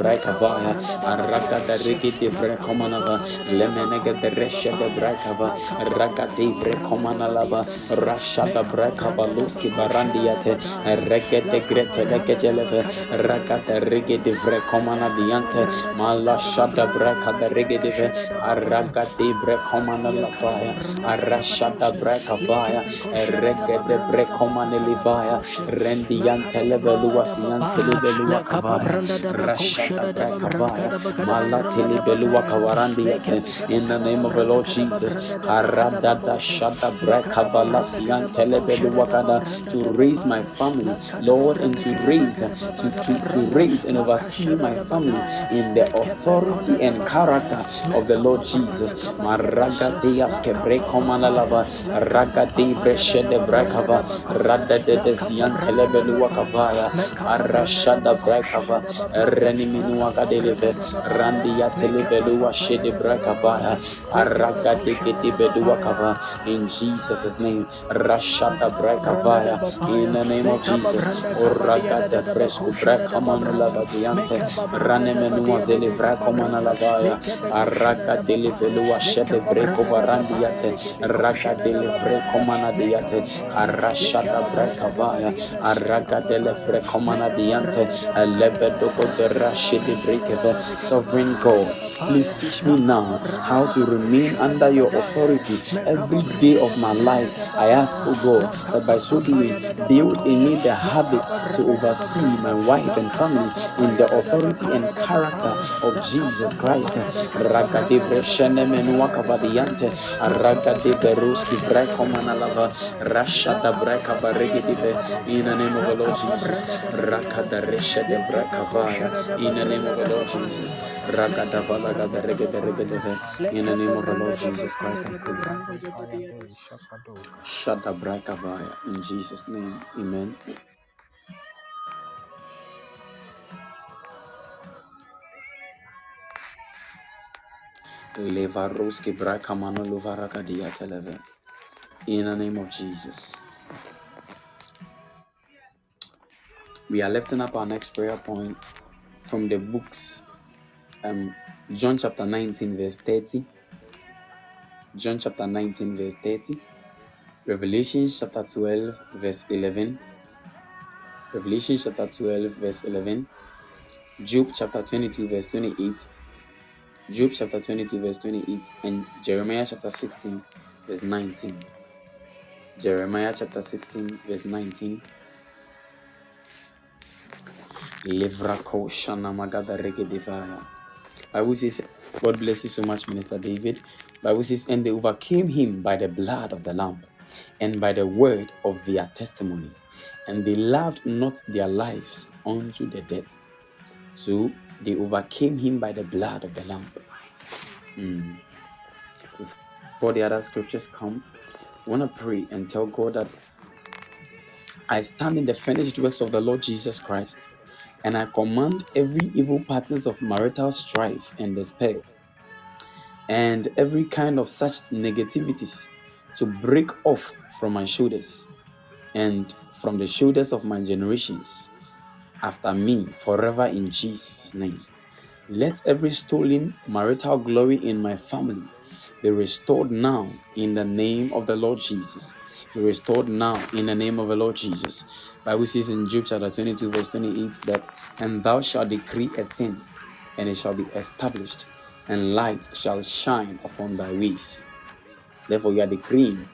Brecavaya, Aragada Rigi de Vrecomanava, Lemenega de Resha de Brecava, Raga de Brecomanalava, Rashada Brecava Luski Barandiate, Rege de Grete Legejeleve, Raga de Rigi de Vrecomana Diante, Mala Shada Breca de Rigi de Araga de Brecomana Lavaya, Arashada Brecavaya, Rege de Brecomana Livaya, Rendiante Levelua Belua Kawarandi in the name of the Lord Jesus. Karadada Shada Brekavalasian Telebeluakada to raise my family, Lord, and to raise to, to, to raise and oversee my family in the authority and character of the Lord Jesus. Maraga Deas Kebrekomanalava, Raga de Breshede Brekava, Rada de Desian Telebeluakavaya, In Jesus' name, Rashada Brakavaya, in the name of Jesus, Oraga de Fresco Brakamana Lavadiante, Ranemenua Zelivra Comana Lavaya, Araga Delivelua Shede Breco Varandiate, Raga Delivre Comana Diate, Arashada Brakavaya, Araga Delivre Comana Diante, Lebedogo de Brekeve, Sovereign God, please teach me now how to remain under your authority every day of my life. I ask, oh God, that by so doing, build in me the habit to oversee my wife and family in the authority and character of Jesus Christ. In the name of the Lord Jesus. In the name of the Lord Jesus. In the name of the Lord Jesus Christ, I pray. Shadabrakavaya. In Jesus' name, amen. Levaroski brakamano luvarakadia televe. In the name of Jesus. We are lifting up our next prayer point from the books um John chapter 19 verse 30. John chapter 19 verse 30. Revelation chapter 12 verse 11. Revelation chapter 12 verse 11. Job chapter 22 verse 28. Job chapter 22 verse 28 and Jeremiah chapter 16 verse 19. Jeremiah chapter 16 verse 19. Bible says, God bless you so much, Minister David. Bible says, and they overcame him by the blood of the Lamb and by the word of their testimony, and they loved not their lives unto the death. So they overcame him by the blood of the Lamb. Mm. Before the other scriptures come, I want to pray and tell God that I stand in the finished works of the Lord Jesus Christ and I command every evil patterns of marital strife and despair and every kind of such negativities to break off from my shoulders and from the shoulders of my generations after me forever in Jesus' name. Let every stolen marital glory in my family be restored now in the name of the Lord Jesus. Be restored now in the name of the Lord Jesus. Bible says in Job chapter 22 verse 28 that and thou shalt decree a thing and it shall be established and light shall shine upon thy ways. Therefore, you are decreeing.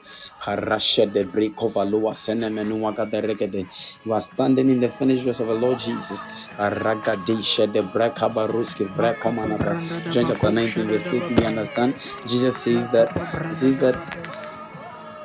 You are standing in the finished works of the Lord Jesus. John chapter 19, verse 30, we understand. Jesus says that, says that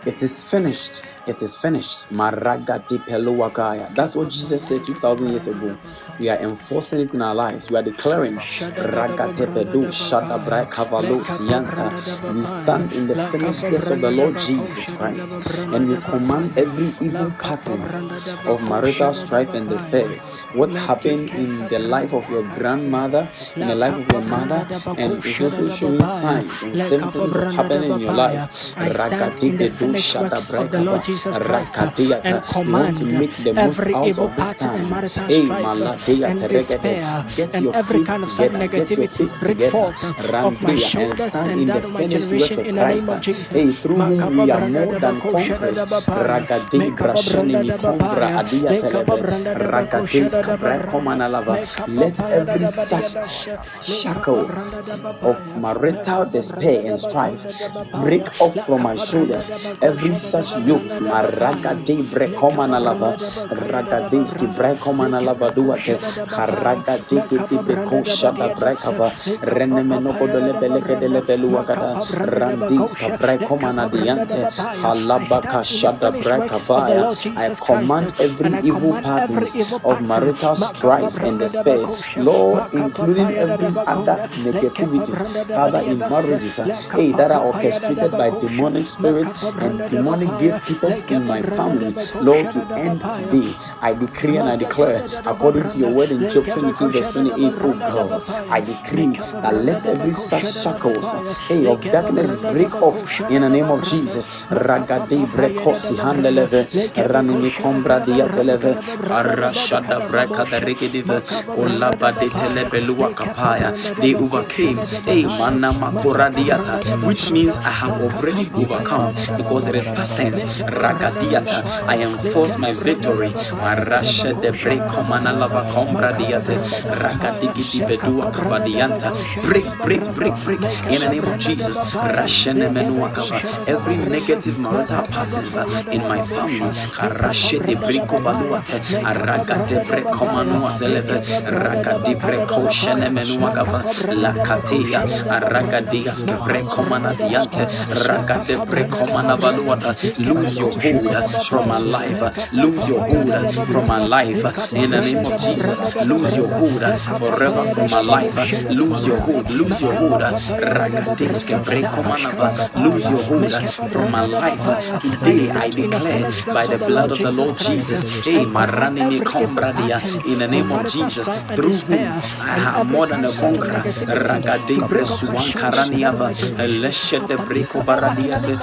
it is finished. It is finished. Maragati peluwakaya. That's what Jesus said 2,000 years ago. We are enforcing it in our lives. We are declaring Ragatepedu Shadabra Kavalo Sianta. We stand in the finished works of the Lord Jesus Christ and we command every evil patterns of marital strife and despair. What happened in the life of your grandmother, in the life of your mother, and it's also showing signs and symptoms of happening in your life. Ragatepedu Shadabra Kavalo. Ah, Jesus Christ ah, and command every evil pattern in marital strife ah, and despair and every kind of negativity break forth of my shoulders and that of my generation in the name of Jesus. Hey, through whom we are more than conquerors. Ragadi Grashani Mikomvra Adiateleve Ragadeis Kabrakomanalava. Let every such shackles of marital despair and strife break off from my shoulders. Every such yokes. Maragade brekomana lava ragadeski brekomana lava duate karagade kiti beko shada brekava renemeno kodole beleke dele beluagada randiska brekomana diante halabaka shada brekavaya I command every evil patterns of marital strife and despair Lord including every other negativities Father in marriages hey that are orchestrated by demonic spirits and demonic gatekeepers in my family, Lord, to end today. I decree and I declare, according to your word in Job 22, verse 28, oh God, I decree that let every such shackles, hey, of darkness break off in the name of Jesus. Ragade brekosi handeleve, ranimi kombra diateleve, arashada breka the rigidive, kolaba de telebelua. They overcame, hey, mana makora diata, which means I have already overcome because past tense. Ragadiata. I enforce my victory. Marasha de Brekomana Lava Combra Diate. Ragadigi Bedua Kavadianta. Break, break, break, break. In the name of Jesus. Rashene Menua Kava. Every negative marital patterns in my family. Arashe de Brekovaluate. Araga de Brekomanua Zeleve. Ragadi Breko Shene Menua Kava. Lakatia. Aragadias Kevrekomana Diante. Raga de Brekomana uh, Lose your hold uh, from my life. Uh, lose your hold from my life. In the name of Jesus, lose your hold forever from my life. Lose your hold. Lose your hold. Ragadeske brekomanava. Lose your hold from my life. Today I declare by the blood of the Lord Jesus. Hey, marani me combradia. In the name of Jesus, through whom I have more than a conqueror. Ragade bresuan karaniava. Leshete breko baradiate.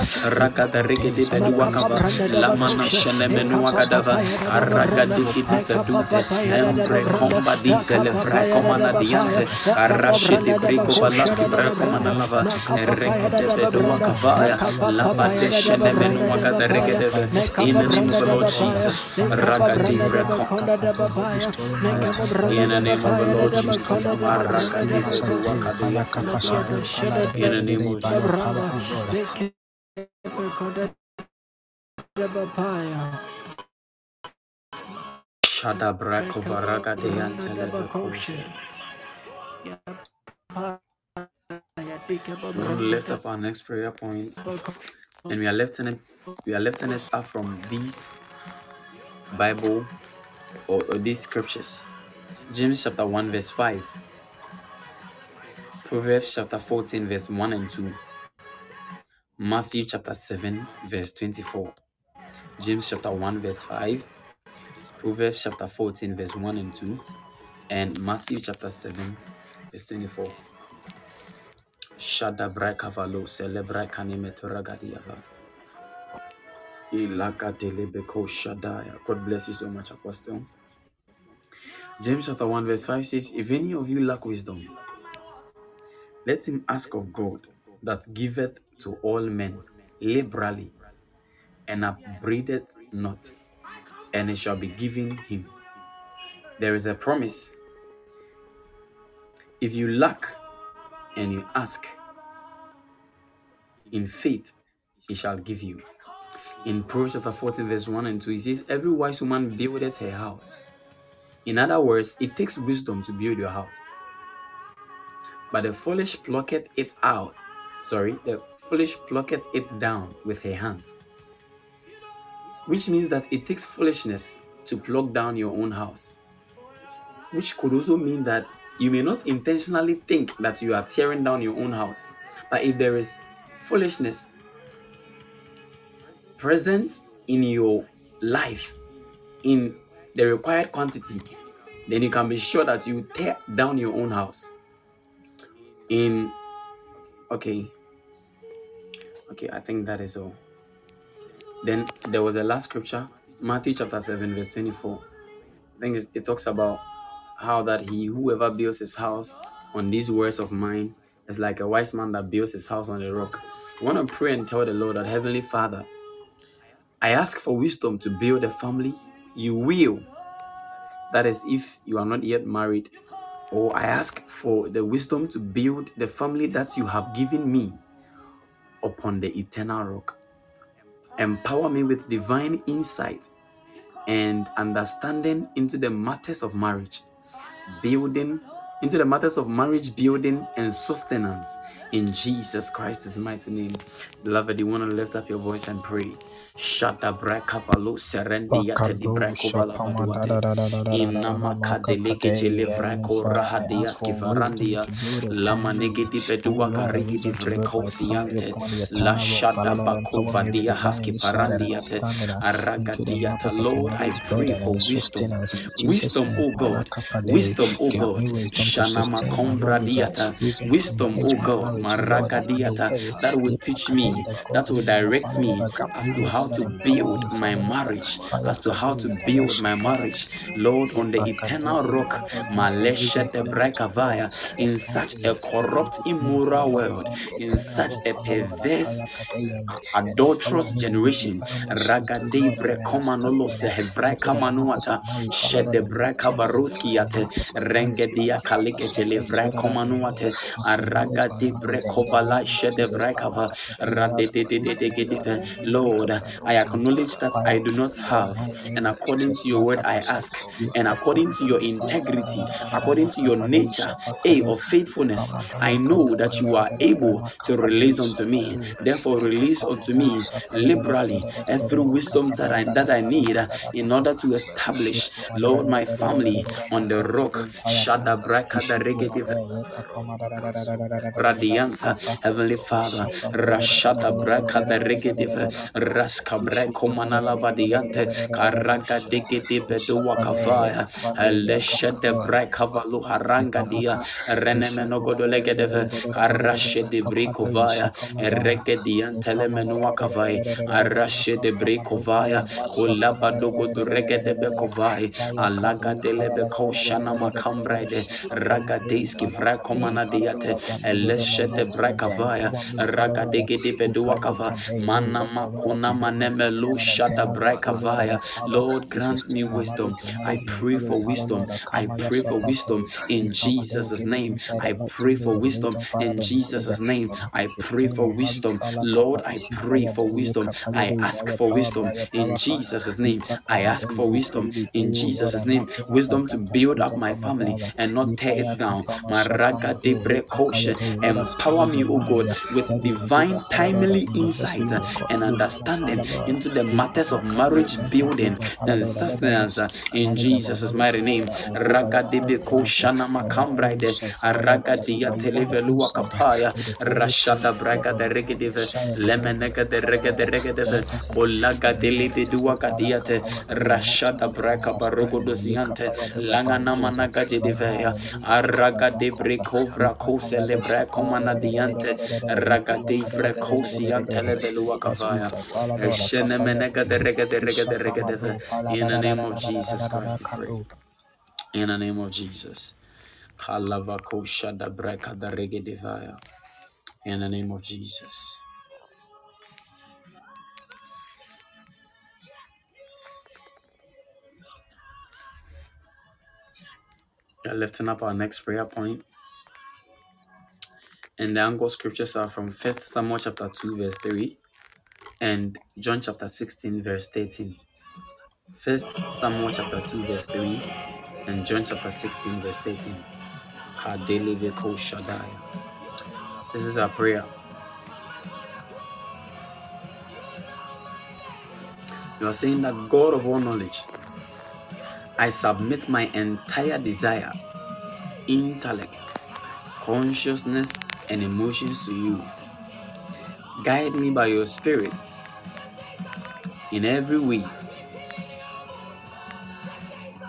Ragada regede beduakava. Lamana shenemenu agadava. Aragadiki defedute. Embre comba diesel vracomana diante. Arashede breko balaski bracomana lava. Regede beduakavaya. Labade shenemenu agada regede. In the name of the Lord Jesus. Ragadi. In the name of the Lord Jesus. In the name of Jesus. Shada brako varaga de lift up our next prayer point, and we are lifting it. We are lifting it up from these Bible or, or these scriptures. James chapter one verse five. Proverbs chapter 14, verse 1 and 2. Matthew chapter 7, verse 24. James chapter 1, verse 5. Proverbs chapter 14, verse 1 and 2. And Matthew chapter 7, verse 24. Shada brakavalo celebra kanemetoragadiava. Ilakadelebeko shadaya. God bless you so much, Apostle. James chapter 1, verse 5 says, If any of you lack wisdom, let him ask of God that giveth to all men liberally and upbraideth not, and it shall be given him. There is a promise. If you lack and you ask in faith, he shall give you. In Proverbs chapter 14, verse 1 and 2, he says, Every wise woman buildeth her house. In other words, it takes wisdom to build your house. But the foolish plucketh it out. Sorry, the foolish plucketh it down with her hands. Which means that it takes foolishness to pluck down your own house. Which could also mean that you may not intentionally think that you are tearing down your own house. But if there is foolishness present in your life in the required quantity, then you can be sure that you tear down your own house. In okay, okay, I think that is all. Then there was a last scripture, Matthew chapter 7, verse 24. I think it talks about how that he whoever builds his house on these words of mine is like a wise man that builds his house on the rock. I want to pray and tell the Lord that Heavenly Father, I ask for wisdom to build a family. You will. That is, if you are not yet married, or I ask for the wisdom to build the family that you have given me upon the eternal rock. Empower me with divine insight and understanding into the matters of marriage, building into the matters of marriage building and sustenance in Jesus Christ's mighty name. Beloved, you want to lift up your voice and pray. Shada brakavalo serendi yate di brakovala paduate. Inama kadeleke jele vrako rahadia skivarandia. Lama negiti pedua karigi di vrekosiante. La shada bakova dia haski parandiate. Aragadiata. Lord, I pray for wisdom. Wisdom, O God. Wisdom, O God. Wisdom, oh God, Maragadiata, that will teach me, that will direct me as to how to build my marriage, as to how to build my marriage. Lord, on the eternal rock, Malesha de Brakavaya, in such a corrupt, immoral world, in such a perverse, adulterous generation, Ragade Brekomanolo Sehebraka Manuata, Shede Brakabaruski Ate, Rengedia kaliketele vra komanuate araga de brekovala shede. Lord, I acknowledge that I do not have, and according to your word I ask, and according to your integrity, according to your nature, a of faithfulness, I know that you are able to release unto me. Therefore, release unto me liberally every wisdom that I that I need in order to establish, Lord, my family on the rock. Shada da Radianta, Heavenly Father, Rashada braka da regedive, Raska breko manala badiante, Karaka digedive duwa kavaya, Leshede breka valu haranga dia, Renemeno godolegedeve, Arashe de lemenua kavai, Arashe de brikovaya, Ulabado godu regedebe kovai, Alaga de lebe koshana makambrede, Ragadeski vrakomana diate, Eleshede brakavaya, Ragadegede bedua kava, Mana makuna manemelu shada brakavaya. Lord, grant me wisdom. I pray for wisdom. I pray for wisdom in Jesus' name. I pray for wisdom in Jesus' name. I pray for wisdom. Lord, I pray for wisdom. I ask for wisdom in Jesus' name. I ask for wisdom in Jesus' name. Wisdom to build up my family and not tear it down. Maraga de brekoshe. Empower me, O God, with divine timely insight and understanding into the matters of marriage building and sustenance in Jesus' mighty name. Raga de bekoshana makambraide. Araga dia televelua kapaya. Rashada braga de regedive. Lemenega de rega de regedive. Olaga de libidua kadiate. Rashada braga barogo dosiante. Langana managa de deveya. Araga de brekovra kose lebre komana diante. Raga de brekosiante levelua kapaya. Shene menega de rega de rega de rega de In the name of Jesus Christ, we pray. In the name of Jesus. Kalavako shada breka da rege devaya. In the name of Jesus. We are lifting up our next prayer point. And the angle scriptures are from 1 Samuel chapter 2, verse 3 and John chapter 16, verse 13. 1 Samuel chapter 2, verse 3 and John chapter 16, verse 13. Kadele veko shadai. This is our prayer. You are saying that God of all knowledge, I submit my entire desire, intellect, consciousness, and emotions to you. Guide me by your spirit in every way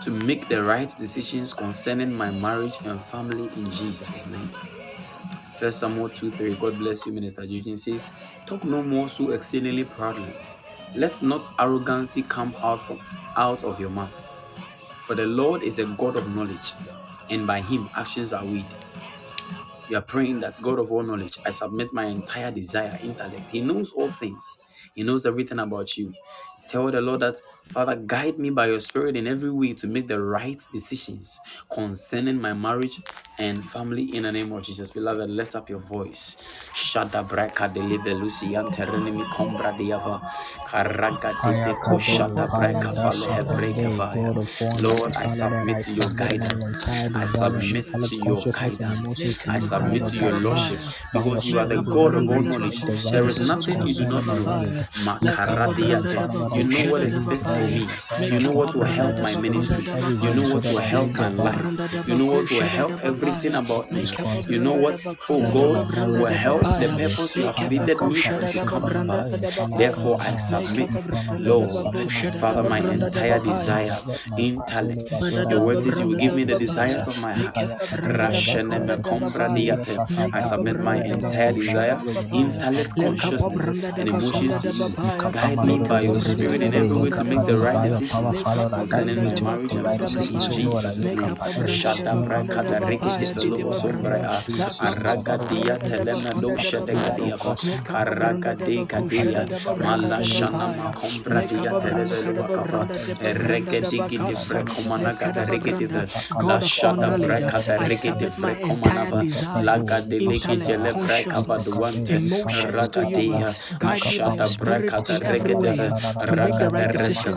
to make the right decisions concerning my marriage and family in Jesus' name. First Samuel 2 3. God bless you, Minister Eugene says, Talk no more so exceedingly proudly. Let not arrogancy come out from out of your mouth. For the Lord is a God of knowledge, and by him actions are weighed. You are praying that God of all knowledge, I submit my entire desire, intellect. He knows all things. He knows everything about you. Tell the Lord that, Father, guide me by your spirit in every way to make the right decisions concerning my marriage and family in the name of Jesus. Beloved, lift up your voice. Shada braka deliver Lucian terenimi combra diava. Karaga de shada braka Lord, I submit to your guidance. I submit to your guidance. I submit to your lordship because you are the God of all knowledge. There is nothing you do not know. You know what is best for me. You know what will help my ministry. You know what will help my life. You know what will help everything about me. You know what, oh God, will help the purpose you have created me to come to pass. Therefore, I submit, Lord, Father, my entire desire, intellect. Your word says you will give me the desires of my heart. I submit my entire desire, intellect, consciousness, and emotions to you. Guide me by your spirit in every way to make make the right decisions concerning my marriage and family in Jesus' name. Shada brakada regede velo sombra araga dia telena lo shada gadia karaga de gadia mala shana makombra dia televelo bakapa regede gidi frekomana gada regede la shada brakada regede frekomana va la gade leke jele brakaba duante raga dia shada brakada regede raga de reske frekomana lava regede frekomana lebe ko shada brakava ragada ragada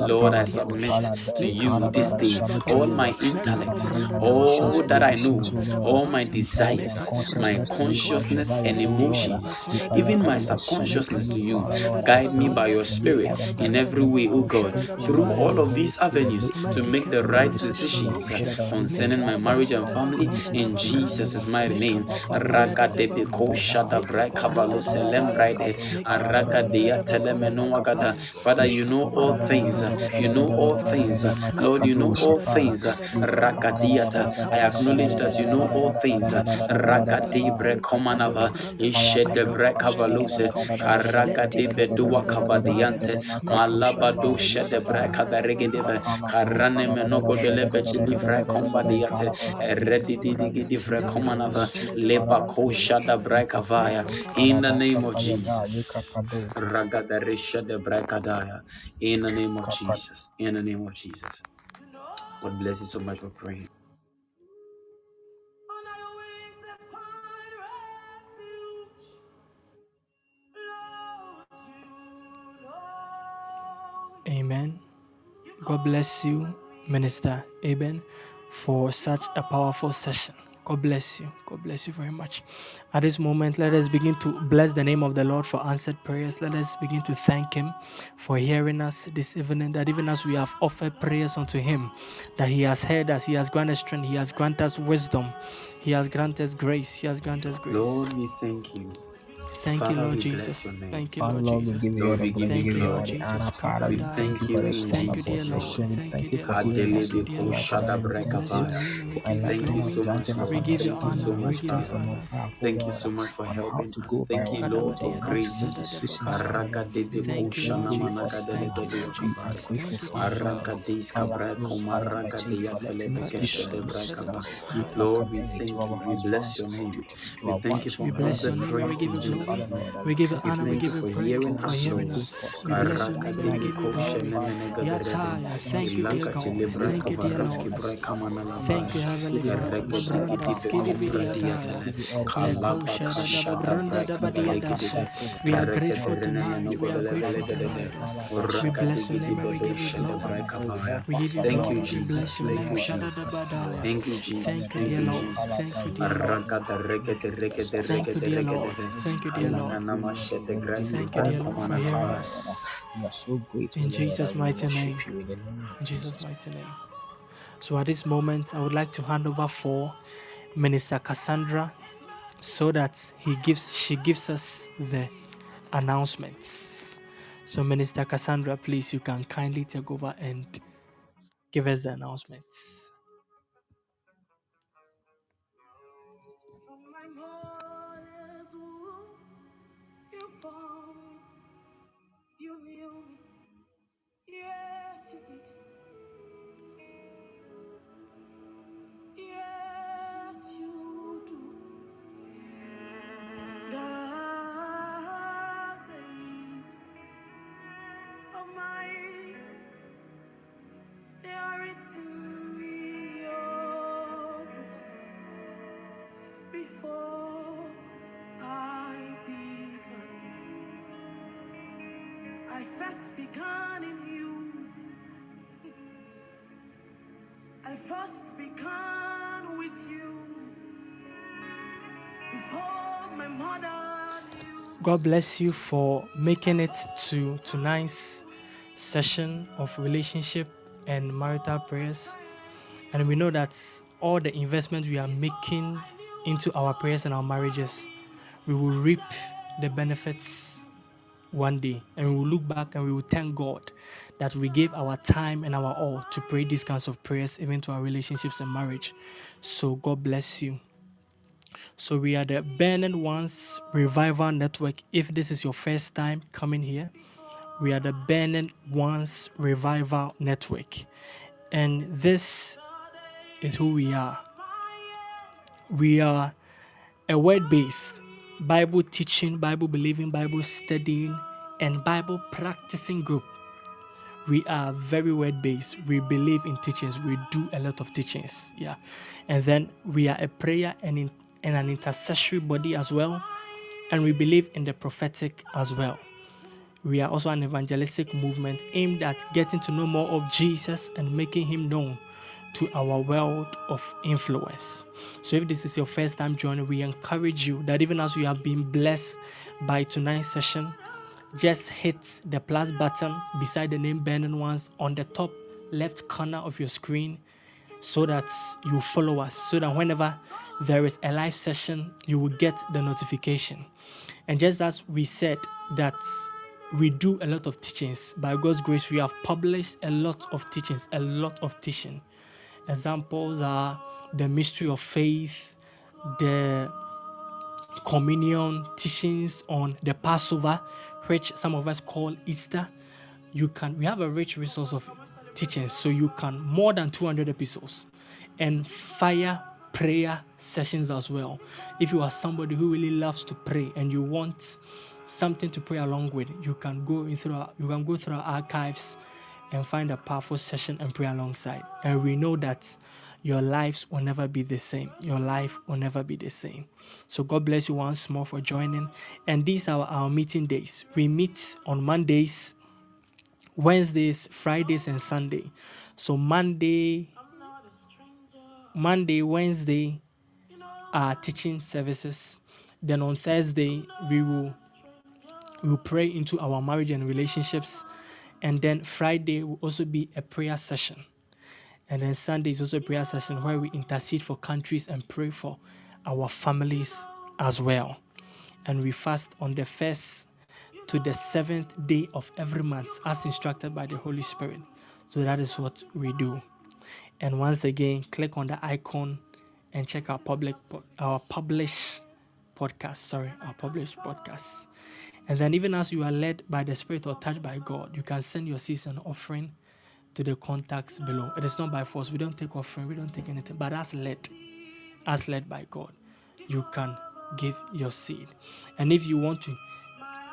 Lord I submit to you this day all my intellect all that I know all my desires my consciousness and emotions even my subconsciousness to you guide me by your spirit in every way oh God through all of these avenues to make the right decisions concerning my marriage and family in Jesus' mighty name ragadebe ko shada brai kabalo selem braide aragadea telemeno wagada Father you know all things. You know all things. Lord you know all things. I acknowledge that you know all things. Duwa kavadiante karane komanava. Leba shada bre kavaya in the name of Jesus. Ragadarisha de bre kadaya in the name of Jesus. In the name of Jesus. God bless you so much for praying. Amen. God bless you, Minister Aben, for such a powerful session. God bless you. God bless you very much. At this moment, let us begin to bless the name of the Lord for answered prayers. Let us begin to thank Him for hearing us this evening. That even as we have offered prayers unto Him, that He has heard us, He has granted strength, He has granted us wisdom, He has granted us grace, He has granted us grace. Lord we thank you Thank Father, you, Lord Jesus. bless your name. Thank you, Lord Lord, we Jesus. give you Lord, all we the give you we give you glory. honor, Father. We We thank thank you you for the in storm Thank you, Jesus' Lord. name. Thank you, dear for Lord. giving Thank you, dear Lord. power, for letting We us bless your shadabrekavaya. name. We for give you Thank you so much, granting us Lord. give Thank you understanding, so honor. much, us you Father. wisdom, oh honor. God, oh Thank you so much for helping to us. go Thank oh you, Lord, to for Kadabadea, how to make grace. decisions, Shadadabakapa. Father, Lord. Karagadebeko Thank you, Lord Thank you, Lord. Jesus. Thank Thank you, you. Lord We are shanamanagadelebediakavaya. Jesus. grateful, Thank you, dear Father, Lord. Lord. Aragadis Father, kabrako close, Father, continue maragadia for letting us telebeke vision Kadabado, shadebrakava. wisdom, Shadabakapa. deep Lord, we academic to thank you. our We bless your voice, name. to We our thank you voice, for We oh God, bless your answered oh name and we prayers give God, you in oh glory. Jesus' Father, name. Lord, as We give you honor. We give you praise for us, continue to hearing us. We bless your name we give you glory. Father, Lord, Karakadibiko Yataya. enlighten us Thank you, dear God. Thank you, dear Lord. your bra spirit, kamana Thank you. Heavenly Father. wisdom, Regedi give Branda us gibe power, skibidi kombra God. ataya. diatele. Give you all the glory. Leko Kalaba shada da kashada Father, branda da braki Lord, belege as dibe. I badiada. pray We are grateful tonight. We are grateful belege tonight. dibe. We bless your name we give you glory. bra May you kavaya. help We give you oh Thank you, glory. Jesus. bless your May you Thank you, help Shada us, da Jesus. Thank you, Jesus. Thank you, Thank dear you, Lord. Jesus. Thank you, dear Lord. Aragada regede regede Thank you, dear Lord. Thank you, dear Lord. Kalamana give you all the mashede glory, give you graski Thank you, dear Lord, for hearing Father, kavaya. Lord. us. We are so grateful, In oh Jesus' mighty name. in the name of In Jesus' Jesus. mighty name. So at this moment, I would like to hand over for Minister Cassandra so that he gives she gives us the announcements. So Minister Cassandra, please you can kindly take over and give us the announcements. You knew me. Yes, God bless you for making it to tonight's session of relationship and marital prayers. And we know that all the investment we are making into our prayers and our marriages, we will reap the benefits one day. And we will look back and we will thank God that we gave our time and our all to pray these kinds of prayers, even to our relationships and marriage. So God bless you. So we are the Burning Ones Revival Network. If this is your first time coming here, we are the Burning Ones Revival Network. And this is who we are. We are a word based Bible teaching, Bible believing, Bible studying, and Bible practicing group. We are very word based. We believe in teachings. We do a lot of teachings. Yeah. And then we are a prayer and, in, and an intercessory body as well. And we believe in the prophetic as well. We are also an evangelistic movement aimed at getting to know more of Jesus and making him known to our world of influence. So, if this is your first time joining, we encourage you that even as you have been blessed by tonight's session, just hit the plus button beside the name Burning Ones on the top left corner of your screen so that you follow us, so that whenever there is a live session, you will get the notification. And just as we said that we do a lot of teachings, by God's grace, we have published a lot of teachings, a lot of teaching. Examples are the mystery of faith, the communion teachings on the Passover, which some of us call Easter. You can we have a rich resource of teachings, so you can more than 200 episodes and fire prayer sessions as well. If you are somebody who really loves to pray and you want something to pray along with, you can go through our, you can go through our archives and find a powerful session and pray alongside. And we know that your lives will never be the same. Your life will never be the same. So God bless you once more for joining. And these are our meeting days. We meet on Mondays, Wednesdays, Fridays, and Sunday. So Monday, Monday, Wednesday are teaching services. Then on Thursday, we will we will pray into our marriage and relationships. And then Friday will also be a prayer session. And then Sunday is also a prayer session where we intercede for countries and pray for our families as well. And we fast on the first to the seventh day of every month as instructed by the Holy Spirit. So that is what we do. And once again, click on the icon and check our public our published podcast. Sorry, our published podcast. And then even as you are led by the Spirit or touched by God, you can send your season offering to the contacts below. It is not by force. We don't take offering, we don't take anything, but as led, as led by God, you can give your seed. And if you want to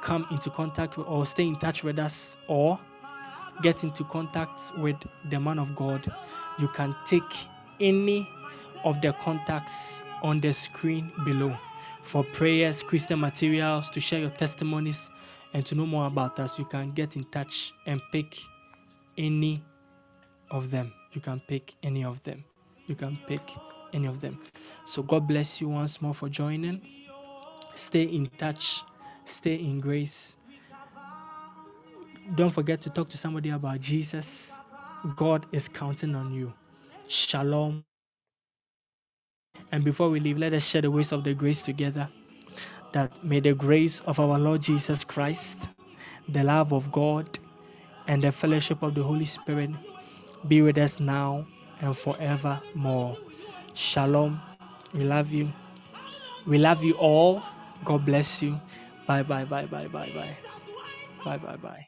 come into contact with, or stay in touch with us or get into contact with the man of God, you can take any of the contacts on the screen below for prayers, Christian materials, to share your testimonies, and to know more about us. You can get in touch and pick any of them. You can pick any of them. You can pick any of them. So God bless you once more for joining. Stay in touch, stay in grace. Don't forget to talk to somebody about Jesus. God is counting on you. Shalom. And before we leave, let us share the ways of the grace together. That may the grace of our Lord Jesus Christ, the love of God, and the fellowship of the Holy Spirit be with us now and forevermore. Shalom. We love you. We love you all. God bless you. Bye bye bye bye bye bye. Bye bye bye.